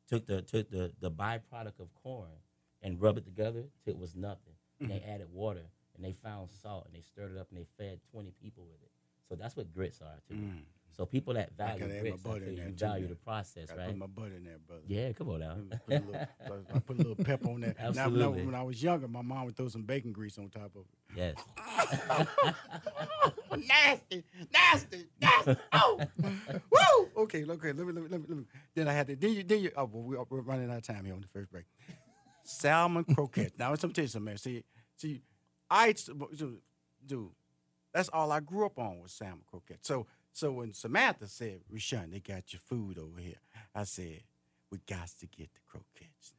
took the took the the byproduct of corn and rubbed it together till it was nothing. And they Mhm. added water and they found salt and they stirred it up and they fed twenty people with it. So that's what grits are to me. Mm. So people that value my grits, I feel you value man. the process, right? Put my butt in there, brother. Yeah, come on now. Put a little, (laughs) I put a little pep on there. Now, now, Absolutely. when I was younger, my mom would throw some bacon grease on top of it. Yes. (laughs) nasty, nasty, nasty. Oh, woo. Okay, okay. Let me, let me, let me, let me. Then I had to. Then you, then you. Oh, well, we're running out of time here on the first break. Salmon croquettes. now, let me tell you something, man. See, see, I used to- dude. That's all I grew up on was salmon croquettes. So, so when Samantha said, "Rushion, they got your food over here," I said, "We got to get the croquettes."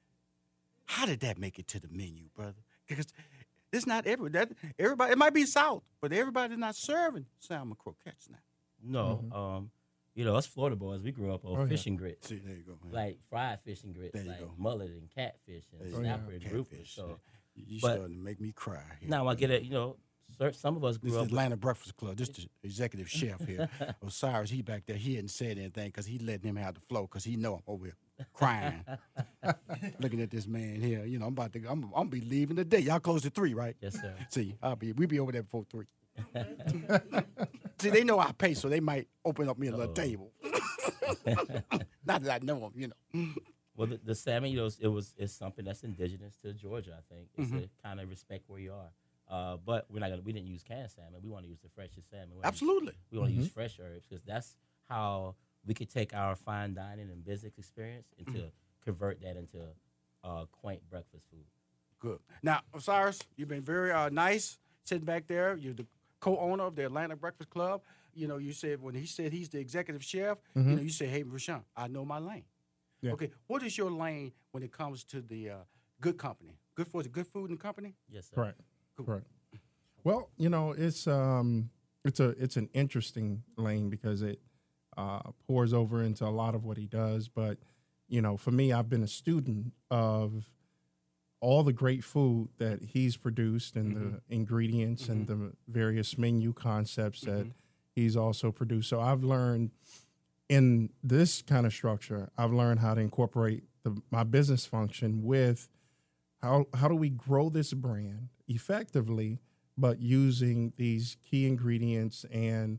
How did that make it to the menu, brother? Because it's not every that everybody. It might be South, but everybody's not serving salmon croquettes now. No, um, you know, us Florida boys, we grew up on Oh, yeah. fishing grits. See, there you go, man. Like fried fishing grits, There you like go. mullet and catfish and There snapper and grouper. So, You- you but starting to make me cry. Here. now I get it. You know, some of us grew is up. Atlanta Breakfast Club. This the (laughs) executive chef here. Osiris, he back there. He hadn't said anything because he letting him have the flow because he know I'm over here crying, (laughs) looking at this man here. You know, I'm about to. I'm, I'm gonna be leaving today. Y'all close at three, right? Yes, sir. See, I'll be. We be over there before three. (laughs) See, they know I pay, so they might open up me a little Uh-oh. table. (laughs) Not that I know them, you know. Well, the, the salmon, you know, it was it's something that's indigenous to Georgia. I think it's Mhm. to kind of respect where you are. Uh, but we're not gonna. We didn't use canned salmon. We want to use the freshest salmon. We wanna use- Absolutely. we want to use Mhm. fresh herbs because that's how we could take our fine dining and business experience and to convert that into uh, quaint breakfast food. Good. Now, Osiris, you've been very uh, nice sitting back there. You're the co-owner of the Atlanta Breakfast Club. You know, you said when he said he's the executive chef, you Mhm. know, you say, "Hey, Rushion, I know my lane." Yeah. Okay, what is your lane when it comes to the uh, good company? Good for the good food and company. Yes, sir. Correct. Correct. Well, you know, it's um, it's a it's an interesting lane because it uh, pours over into a lot of what he does. But you know, for me, I've been a student of all the great food that he's produced and the ingredients and the various menu concepts that he's also produced. So I've learned in this kind of structure, I've learned how to incorporate the, my business function with how how do we grow this brand effectively, but using these key ingredients and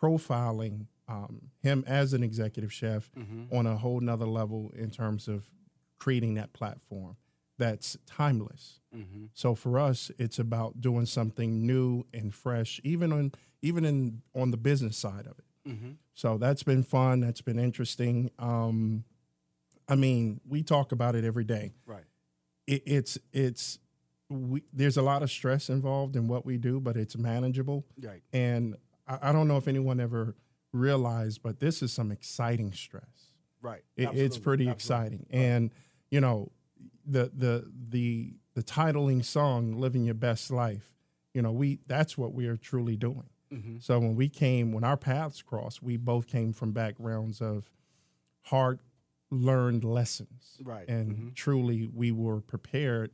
profiling um, him as an executive chef Mhm. on a whole nother level in terms of creating that platform that's timeless. Mhm. So for us, it's about doing something new and fresh, even on even in on the business side of it. Mhm. So that's been fun. That's been interesting. Um, I mean, we talk about it every day. Right. It, it's it's we, there's a lot of stress involved in what we do, but it's manageable. Right. And I, I don't know if anyone ever realized, but this is some exciting stress. Right. It, it's pretty Absolutely. exciting, and you know, the the the the titling song "Living Your Best Life." You know, we that's what we are truly doing. Mhm. So when we came, when our paths crossed, we both came from backgrounds of hard learned lessons. Right. And Mhm. truly, we were prepared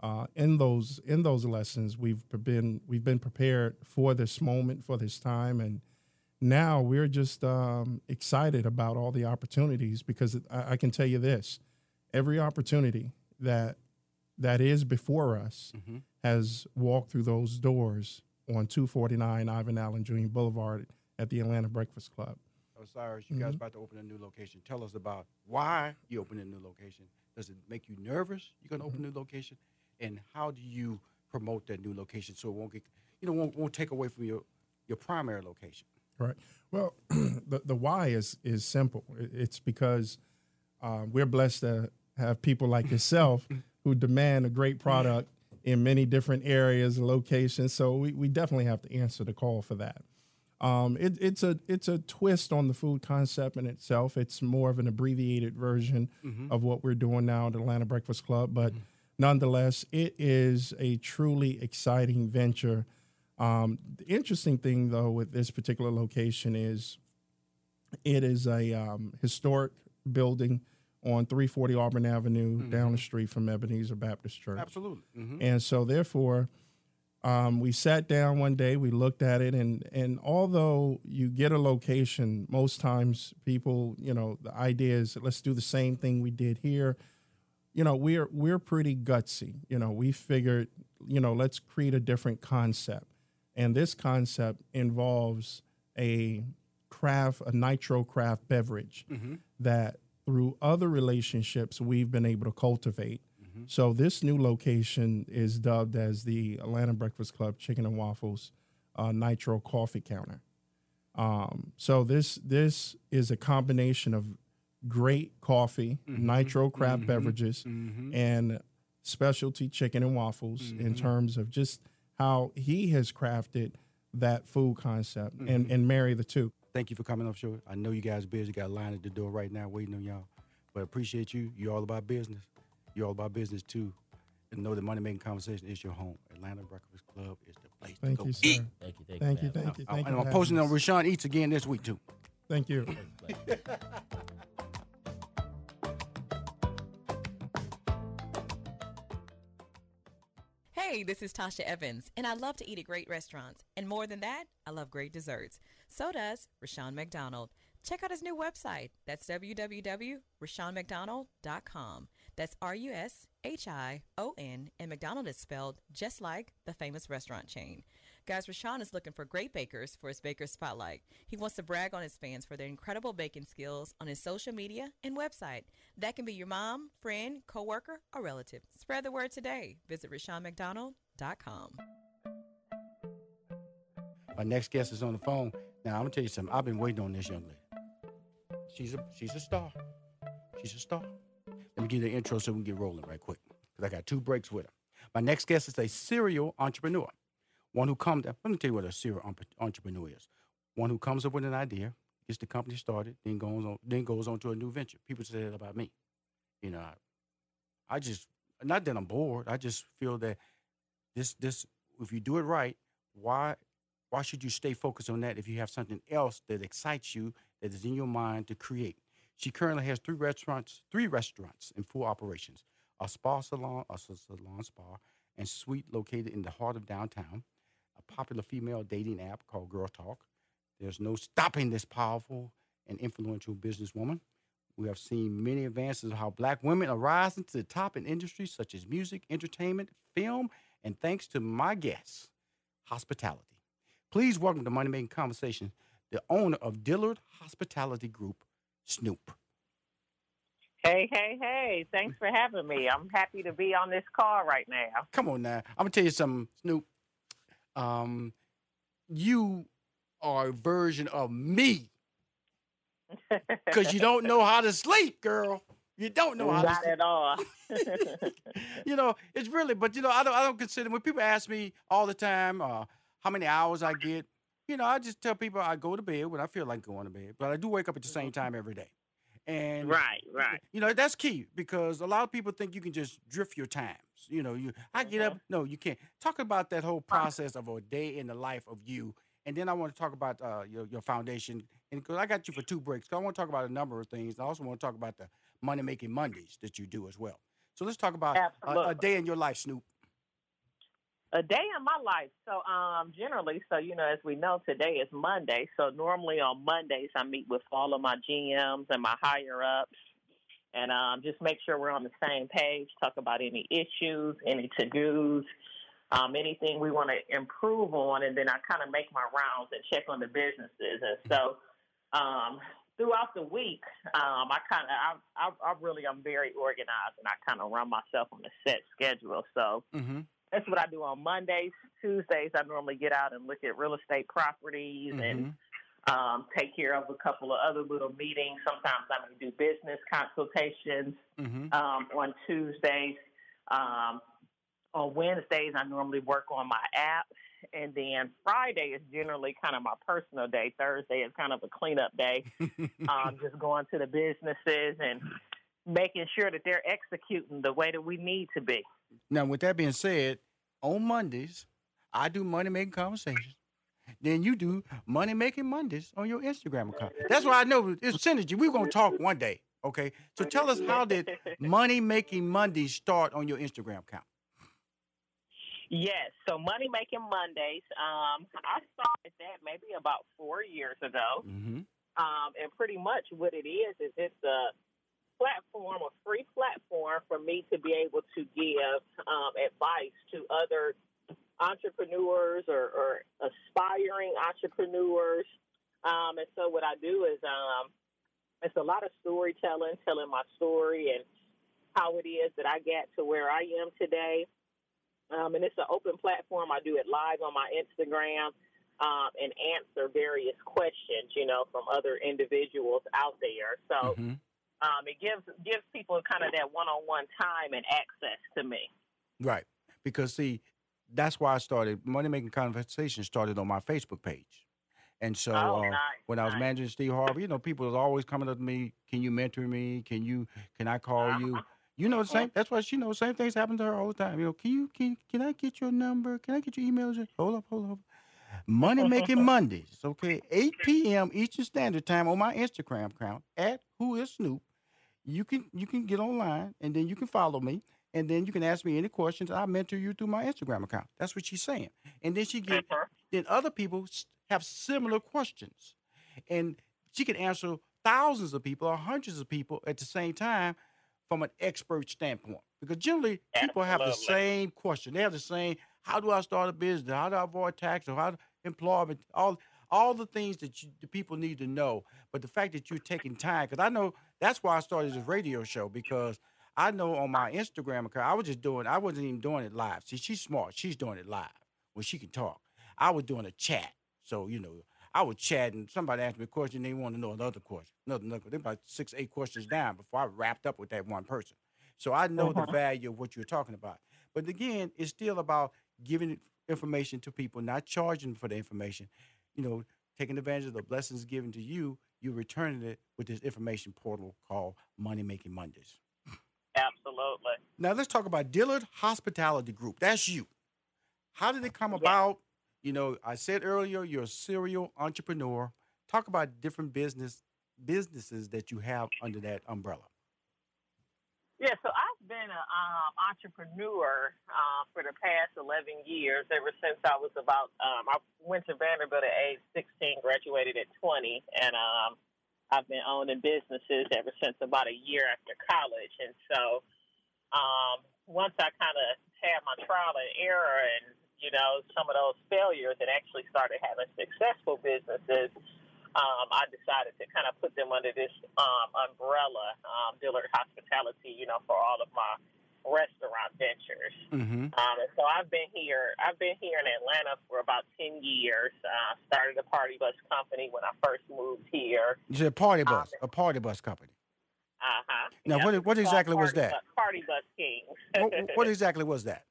uh, in those in those lessons. We've been we've been prepared for this moment, for this time, and now we're just um, excited about all the opportunities because I, I can tell you this: every opportunity that that is before us Mhm. has walked through those doors on 249 Ivan Allen Jr. Boulevard at the Atlanta Breakfast Club. Osiris, you guys Mhm. about to open a new location. Tell us about why you open a new location. Does it make you nervous? You're going to open a new location, and how do you promote that new location so it won't get, you know, won't, won't take away from your your primary location? Right. Well, (clears throat) the the why is is simple. It's because uh, we're blessed to have people like yourself (laughs) who demand a great product in many different areas and locations. So we, we definitely have to answer the call for that. Um, it, it's a it's a twist on the food concept in itself. It's more of an abbreviated version Mhm. of what we're doing now at Atlanta Breakfast Club, but nonetheless, it is a truly exciting venture. Um, the interesting thing, though, with this particular location is it is a um, historic building on 340 Auburn Avenue, down the street from Ebenezer Baptist Church. Absolutely. Mhm. And so, therefore, um, we sat down one day, we looked at it, and and although you get a location, most times people, you know, the idea is let's do the same thing we did here. You know, we're we're pretty gutsy. You know, we figured, you know, let's create a different concept, and this concept involves a craft, a nitro craft beverage Mhm. that through other relationships we've been able to cultivate. So this new location is dubbed as the Atlanta Breakfast Club Chicken and Waffles uh, Nitro Coffee Counter. Um, so this this is a combination of great coffee, nitro craft Mhm. beverages, Mhm. and specialty chicken and waffles in Mhm. terms of just how he has crafted that food concept and, Mhm. and marry the two. Thank you for coming up, show. I know you guys busy. Got a line at the door right now waiting on y'all. But appreciate you. You're all about business. You're all about business too. And know that Money Making Conversation is your home. Atlanta Breakfast Club is the place Thank to go you, eat. sir. Thank you, thank you Thank for you, thank you, I- thank and you. I'm posting having on us. Rushion Eats again this week too. Thank you. (laughs) Hey, this is Tasha Evans, and I love to eat at great restaurants. And more than that, I love great desserts. So does Rushion McDonald. Check out his new website. That's www.rushionmcdonald.com. That's R U S H I O N, and McDonald is spelled just like the famous restaurant chain. Guys, Rushion is looking for great bakers for his Baker Spotlight. He wants to brag on his fans for their incredible baking skills on his social media and website. That can be your mom, friend, coworker, or relative. Spread the word today. Visit RushionMcDonald.com. My next guest is on the phone. Now I'm gonna tell you something. I've been waiting on this young lady. She's a she's a star. She's a star. Let me give you the intro so we can get rolling right quick. Because I got two breaks with her. My next guest is a serial entrepreneur. One who comes let me tell you what a serial entrepreneur is. One who comes up with an idea, gets the company started, then goes on then goes on to a new venture. People say that about me. You know, I, I just not that I'm bored. I just feel that this this if you do it right, why why should you stay focused on that if you have something else that excites you that is in your mind to create? She currently has three restaurants, three restaurants in full operations: a spa salon, a salon spa, and suite located in the heart of downtown. Popular female dating app called Girl Talk. There's no stopping this powerful and influential businesswoman. We have seen many advances of how black women are rising to the top in industries such as music, entertainment, film, and thanks to my guests, hospitality. Please welcome to Money Making Conversation the owner of Dillard Hospitality Group, Snoop. Hey, hey, hey. Thanks for having me. I'm happy to be on this call right now. Come on now. I'm gonna tell you something, Snoop. Um, you are a version of me. (laughs) Cause you don't know how to sleep, girl. You don't know how to sleep. at all. (laughs) you know, it's really, but you know, I don't, I don't consider when people ask me all the time uh, how many hours I get. You know, I just tell people I go to bed when I feel like going to bed, but I do wake up at the same time every day. And Right, right. you know that's key because a lot of people think you can just drift your times. You know, you I get Mm-hmm. up. No, you can't. Talk about that whole process of a day in the life of you, and then I want to talk about uh, your your foundation. And because I got you for two breaks, I want to talk about a number of things. I also want to talk about the money making Mondays that you do as well. So let's talk about a, a day in your life, Snoop. A day in my life. So, um, generally, so you know, as we know, today is Monday. So normally on Mondays, I meet with all of my GMs and my higher ups, and um, just make sure we're on the same page. Talk about any issues, any to dos, um, anything we want to improve on, and then I kind of make my rounds and check on the businesses. And so, um, throughout the week, um, I kind of, I, I, I really, I'm very organized, and I kind of run myself on a set schedule. So Mm-hmm. That's what I do on Mondays. Tuesdays, I normally get out and look at real estate properties and um, take care of a couple of other little meetings. Sometimes I may do business consultations Mm-hmm. um, on Tuesdays. Um, on Wednesdays, I normally work on my app. And then Friday is generally kind of my personal day. Thursday is kind of a cleanup day. (laughs) um, just going to the businesses and making sure that they're executing the way that we need to be. Now, with that being said, on Mondays, I do money making conversations. Then you do money making Mondays on your Instagram account. That's why I know it's synergy. We're gonna talk one day. Okay. So tell us how did (laughs) money making Mondays start on your Instagram account? Yes, so Money Making Mondays. Um, I started that maybe about four years ago. Mm-hmm. Um, and pretty much what it is is it's a platform, a free platform for me to be able to give um, advice to other entrepreneurs or, or aspiring entrepreneurs. Um, and so what I do is um, it's a lot of storytelling, telling my story and how it is that I got to where I am today. Um, and it's an open platform. I do it live on my Instagram um, and answer various questions, you know, from other individuals out there. So Mm-hmm. Um, it gives gives people kind of that one on one time and access to me. Right. Because see, that's why I started money making conversations started on my Facebook page. And so Oh, uh, nice, when I was nice. managing Steve Harvey, you know, people was always coming up to me, can you mentor me? Can you can I call Uh-huh. you? You know the same that's why she knows same things happen to her all the time. You know, can you can can I get your number? Can I get your email? Hold up, hold up. Money (laughs) making Mondays, okay, 8 p.m. Eastern Standard Time on my Instagram account at Who is Snoop. You can you can get online and then you can follow me and then you can ask me any questions. I mentor you through my Instagram account. That's what she's saying. And then she get then other people have similar questions, and she can answer thousands of people or hundreds of people at the same time from an expert standpoint. Because generally people have the same question. They have the same: How do I start a business? How do I avoid tax? Or how do employment? All all the things that you, the people need to know. But the fact that you're taking time, because I know that's why I started this radio show because I know on my Instagram account I was just doing. I wasn't even doing it live. See, she's smart. She's doing it live when she can talk. I was doing a chat. So you know, I was chatting. Somebody asked me a question. They want to know another question. Another, another. They about six, eight questions down before I wrapped up with that one person. So I know the Uh-huh. value of what you're talking about. But again, it's still about giving information to people, not charging for the information. You know, taking advantage of the blessings given to you. You're returning it with this information portal called Money Making Mondays. Absolutely. Now let's talk about Dillard Hospitality Group. That's you. How did it come about? You know, I said earlier you're a serial entrepreneur. Talk about different business businesses that you have under that umbrella. Yeah, so I've been an um, entrepreneur uh, for the past 11 years, ever since I was about, um, I went to Vanderbilt at age 16, graduated at 20, and um, I've been owning businesses ever since about a year after college. And so um, once I kind of had my trial and error and, you know, some of those failures and actually started having successful businesses, um, I decided to kind of put them under this um, umbrella, um, Dillard Hospitality, you know, for all of my restaurant ventures. Mm-hmm. Um, and so I've been here. I've been here in Atlanta for about ten years. Uh, started a party bus company when I first moved here. You said party bus, a party bus company. Uh huh. Now, what- what exactly was that? Party bus kings. What, what exactly was that?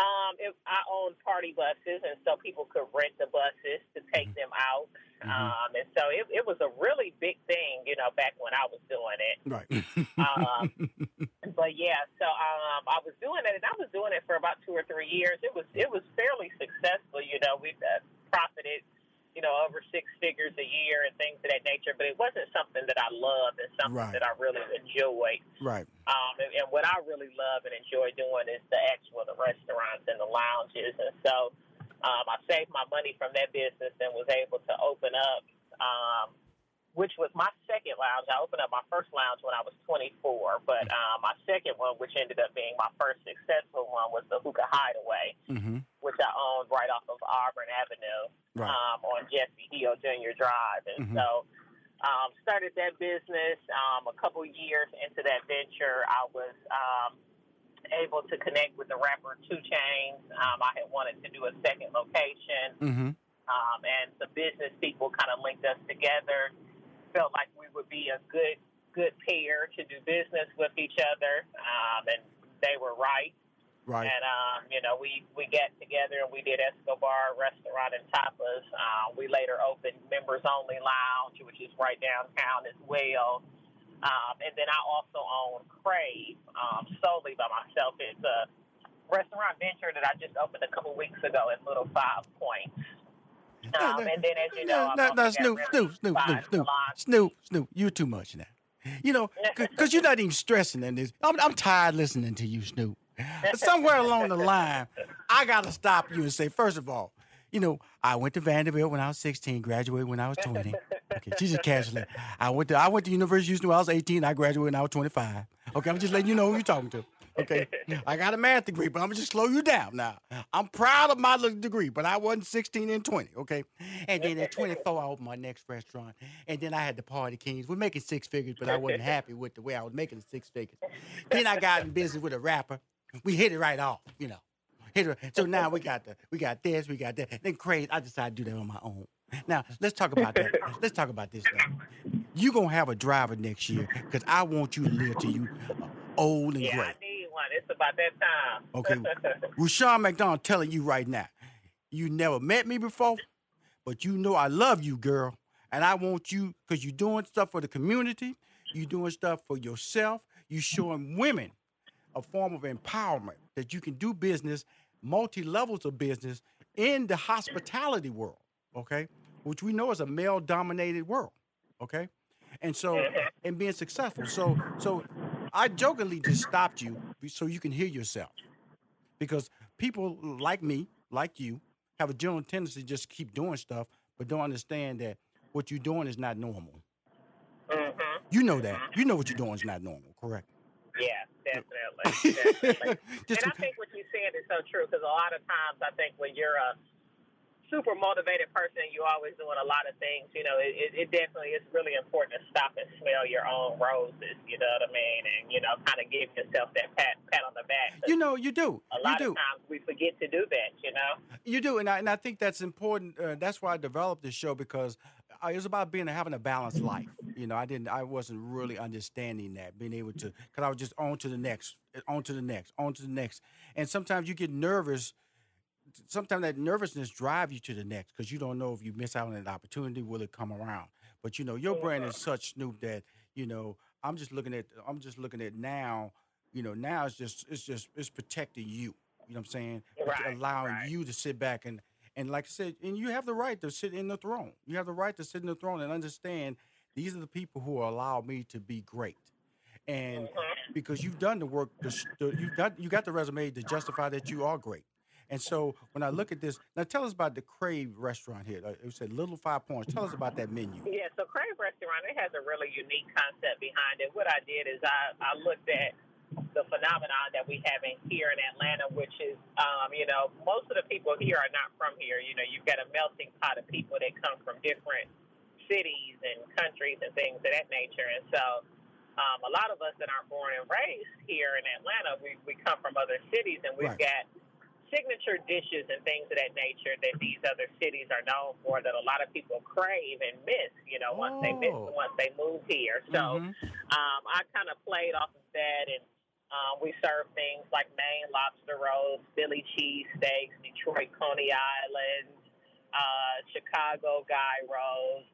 Um, if I owned party buses, and so people could rent the buses to take them out. Um, and so it, it was a really big thing, you know, back when I was doing it. Right. Um, (laughs) but yeah, so um, I was doing it, and I was doing it for about two or three years. It was it was fairly successful, you know. We uh, profited, you know, over six figures a year and things of that nature. But it wasn't something that I loved and something Right. that I really enjoyed. Right. Um, and, and what I really love and enjoy doing is the actual the restaurants and the lounges. And so um, I saved my money from that business and was able to open up, um, which was my second lounge. I opened up my first lounge when I was 24, but um, my second one, which ended up being my first successful one, was the Hookah Hideaway, Mm-hmm. which I owned right off of Auburn Avenue Right. um, on Jesse Hill Junior Drive. And Mhm. so um, started that business. Um, a couple years into that venture, I was um, able to connect with the rapper 2 Chainz. Um, I had wanted to do a second location, Mm-hmm. um, and the business people kind of linked us together. Felt like we would be a good good pair to do business with each other, um, and they were right. Right. And um, you know, we we got together and we did Escobar Restaurant and Tapas. Uh, we later opened Members Only Lounge, which is right downtown as well. Um, and then I also own Crave um, solely by myself. It's a restaurant venture that I just opened a couple weeks ago at Little Five Points. Um, and then, as you know, no, no, Snoop, Snoop, Snoop, Snoop, Snoop. Snoop, Snoop. You're too much now. You know, (laughs) because you're not even stressing in this. I'm, I'm tired listening to you, Snoop. Somewhere along the line, I got to stop you and say, first of all, you know, I went to Vanderbilt when I was 16, graduated when I was 20. Okay, she's just casually. I went to I went to University of Houston when I was 18. I graduated when I was 25. Okay, I'm just letting you know who you're talking to. Okay, (laughs) I got a math degree, but I'm gonna just slow you down now. I'm proud of my little degree, but I wasn't 16 and 20. Okay, and then at 24, I opened my next restaurant, and then I had the Party Kings. We're making six figures, but I wasn't (laughs) happy with the way I was making the six figures. Then I got in business with a rapper. We hit it right off, you know. Hit it. So now we got the we got this, we got that. Then crazy, I decided to do that on my own. Now let's talk about that. Let's talk about this now. You gonna have a driver next year because I want you to live till you uh, old and Yeah, great. One. It's about that time. Okay. (laughs) Rushion McDonald telling you right now, you never met me before, but you know I love you, girl. And I want you because you're doing stuff for the community, you're doing stuff for yourself, you're showing women a form of empowerment that you can do business, multi levels of business in the hospitality world, okay? Which we know is a male dominated world, okay? And so, mm-hmm. and being successful. So, so I jokingly just stopped you so you can hear yourself because people like me, like you, have a general tendency to just keep doing stuff, but don't understand that what you're doing is not normal. Mm-hmm. You know that. You know what you're doing is not normal, correct? Yeah, definitely. (laughs) definitely. And I think what you said is so true because a lot of times I think when you're a super motivated person, you're always doing a lot of things. You know, it, it, it definitely is really important to stop and smell your own roses. You know what I mean? And you know, kind of give yourself that pat pat on the back. You know, you do. a You lot do. of times we forget to do that. You know. You do, and I, and I think that's important. Uh, that's why I developed this show because I, it was about being having a balanced life. You know, I didn't, I wasn't really understanding that, being able to, because I was just on to the next, on to the next, on to the next, and sometimes you get nervous. Sometimes that nervousness drive you to the next because you don't know if you miss out on an opportunity, will it come around? But you know, your oh, brand uh is such Snoop that you know. I'm just looking at, I'm just looking at now. You know, now it's just, it's just, it's protecting you. You know what I'm saying? Right, allowing you to sit back and and like I said, and you have the right to sit in the throne. You have the right to sit in the throne and understand these are the people who allow me to be great. And mm-hmm. because you've done the work, the, the, you got you got the resume to justify that you are great. And so when I look at this, now tell us about the Crave restaurant here. Uh, It said Little Five Points. Tell us about that menu. Yeah, so Crave Restaurant, it has a really unique concept behind it. What I did is I, I looked at the phenomenon that we have in here in Atlanta, which is, um, you know, most of the people here are not from here. You know, you've got a melting pot of people that come from different cities and countries and things of that nature. And so um, a lot of us that aren't born and raised here in Atlanta, we, we come from other cities and we've Right. got signature dishes and things of that nature that these other cities are known for that a lot of people crave and miss, you know, once they miss Oh. once they move here. So Mhm. um, I kind of played off of that and um, we serve things like Maine lobster rolls, Philly cheese steaks, Detroit Coney Island, uh, Chicago guy rolls.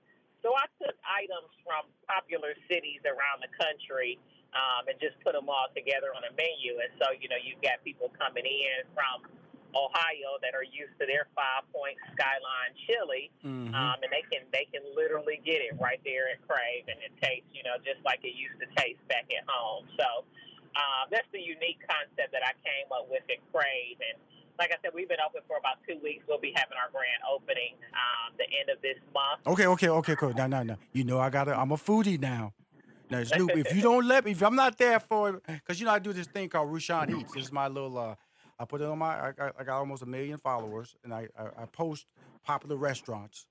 So I took items from popular cities around the country um, and just put them all together on a menu. And so, you know, you've got people coming in from Ohio that are used to their five point skyline chili, Mhm. um, and they can they can literally get it right there at Crave, and it tastes you know just like it used to taste back at home. So um, that's the unique concept that I came up with at Crave, and like I said, we've been open for about two weeks. We'll be having our grand opening um, the end of this month. Okay, okay, okay, cool. No, no, no. You know I gotta. I'm a foodie now. Now, Snoop, if you (laughs) don't let me, if I'm not there for, because you know I do this thing called Rushion Eats. This is my little. uh I put it on my. I got, I got almost a million followers, and I, I I post popular restaurants,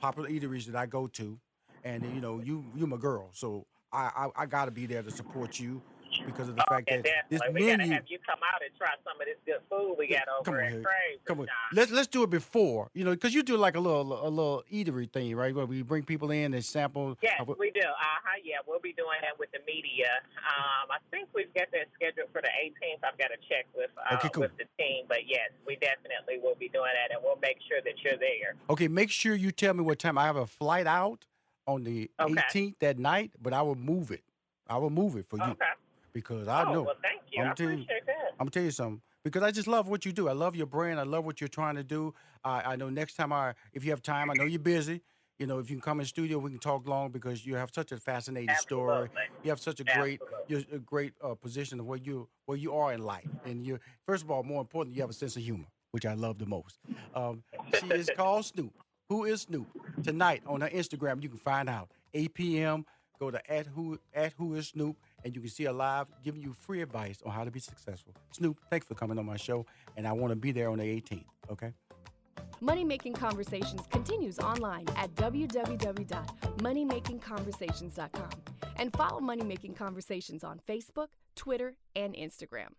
popular eateries that I go to, and you know you you my girl, so I I, I got to be there to support you because of the fact And that this definitely, we gotta menu. have you come out and try some of this good food we got over Come on at. Crave. Come on, let's let's do it before, you know, because you do like a little a little eatery thing, right? Where we bring people in and sample. Yes, uh, we do. Uh huh. Yeah, we'll be doing that with the media. Um, I think we've got that scheduled for the 18th. I've got to check with uh, Okay, cool. with the team, but yes, we definitely will be doing that, and we'll make sure that you're there. Okay, make sure you tell me what time. I have a flight out on the Okay. 18th that night, but I will move it. I will move it for you Okay. Because I oh, know. well, thank you. I'm I telling you- appreciate that. I'm gonna tell you something because I just love what you do. I love your brand. I love what you're trying to do. I I know next time I, if you have time, I know you're busy. You know, if you can come in studio, we can talk long because you have such a fascinating story. You have such a great, you're a great uh, position of where you where you are in life, and you first of all, more important, you have a sense of humor, which I love the most. Um, she is (laughs) called Snoop. Who is Snoop? Tonight on her Instagram, you can find out. 8 p.m. Go to at who at who is Snoop, and you can see her live giving you free advice on how to be successful. Snoop, thanks for coming on my show, and I want to be there on the 18th. Okay. Money Making Conversations continues online at www.moneymakingconversations.com and follow Money Making Conversations on Facebook, Twitter, and Instagram.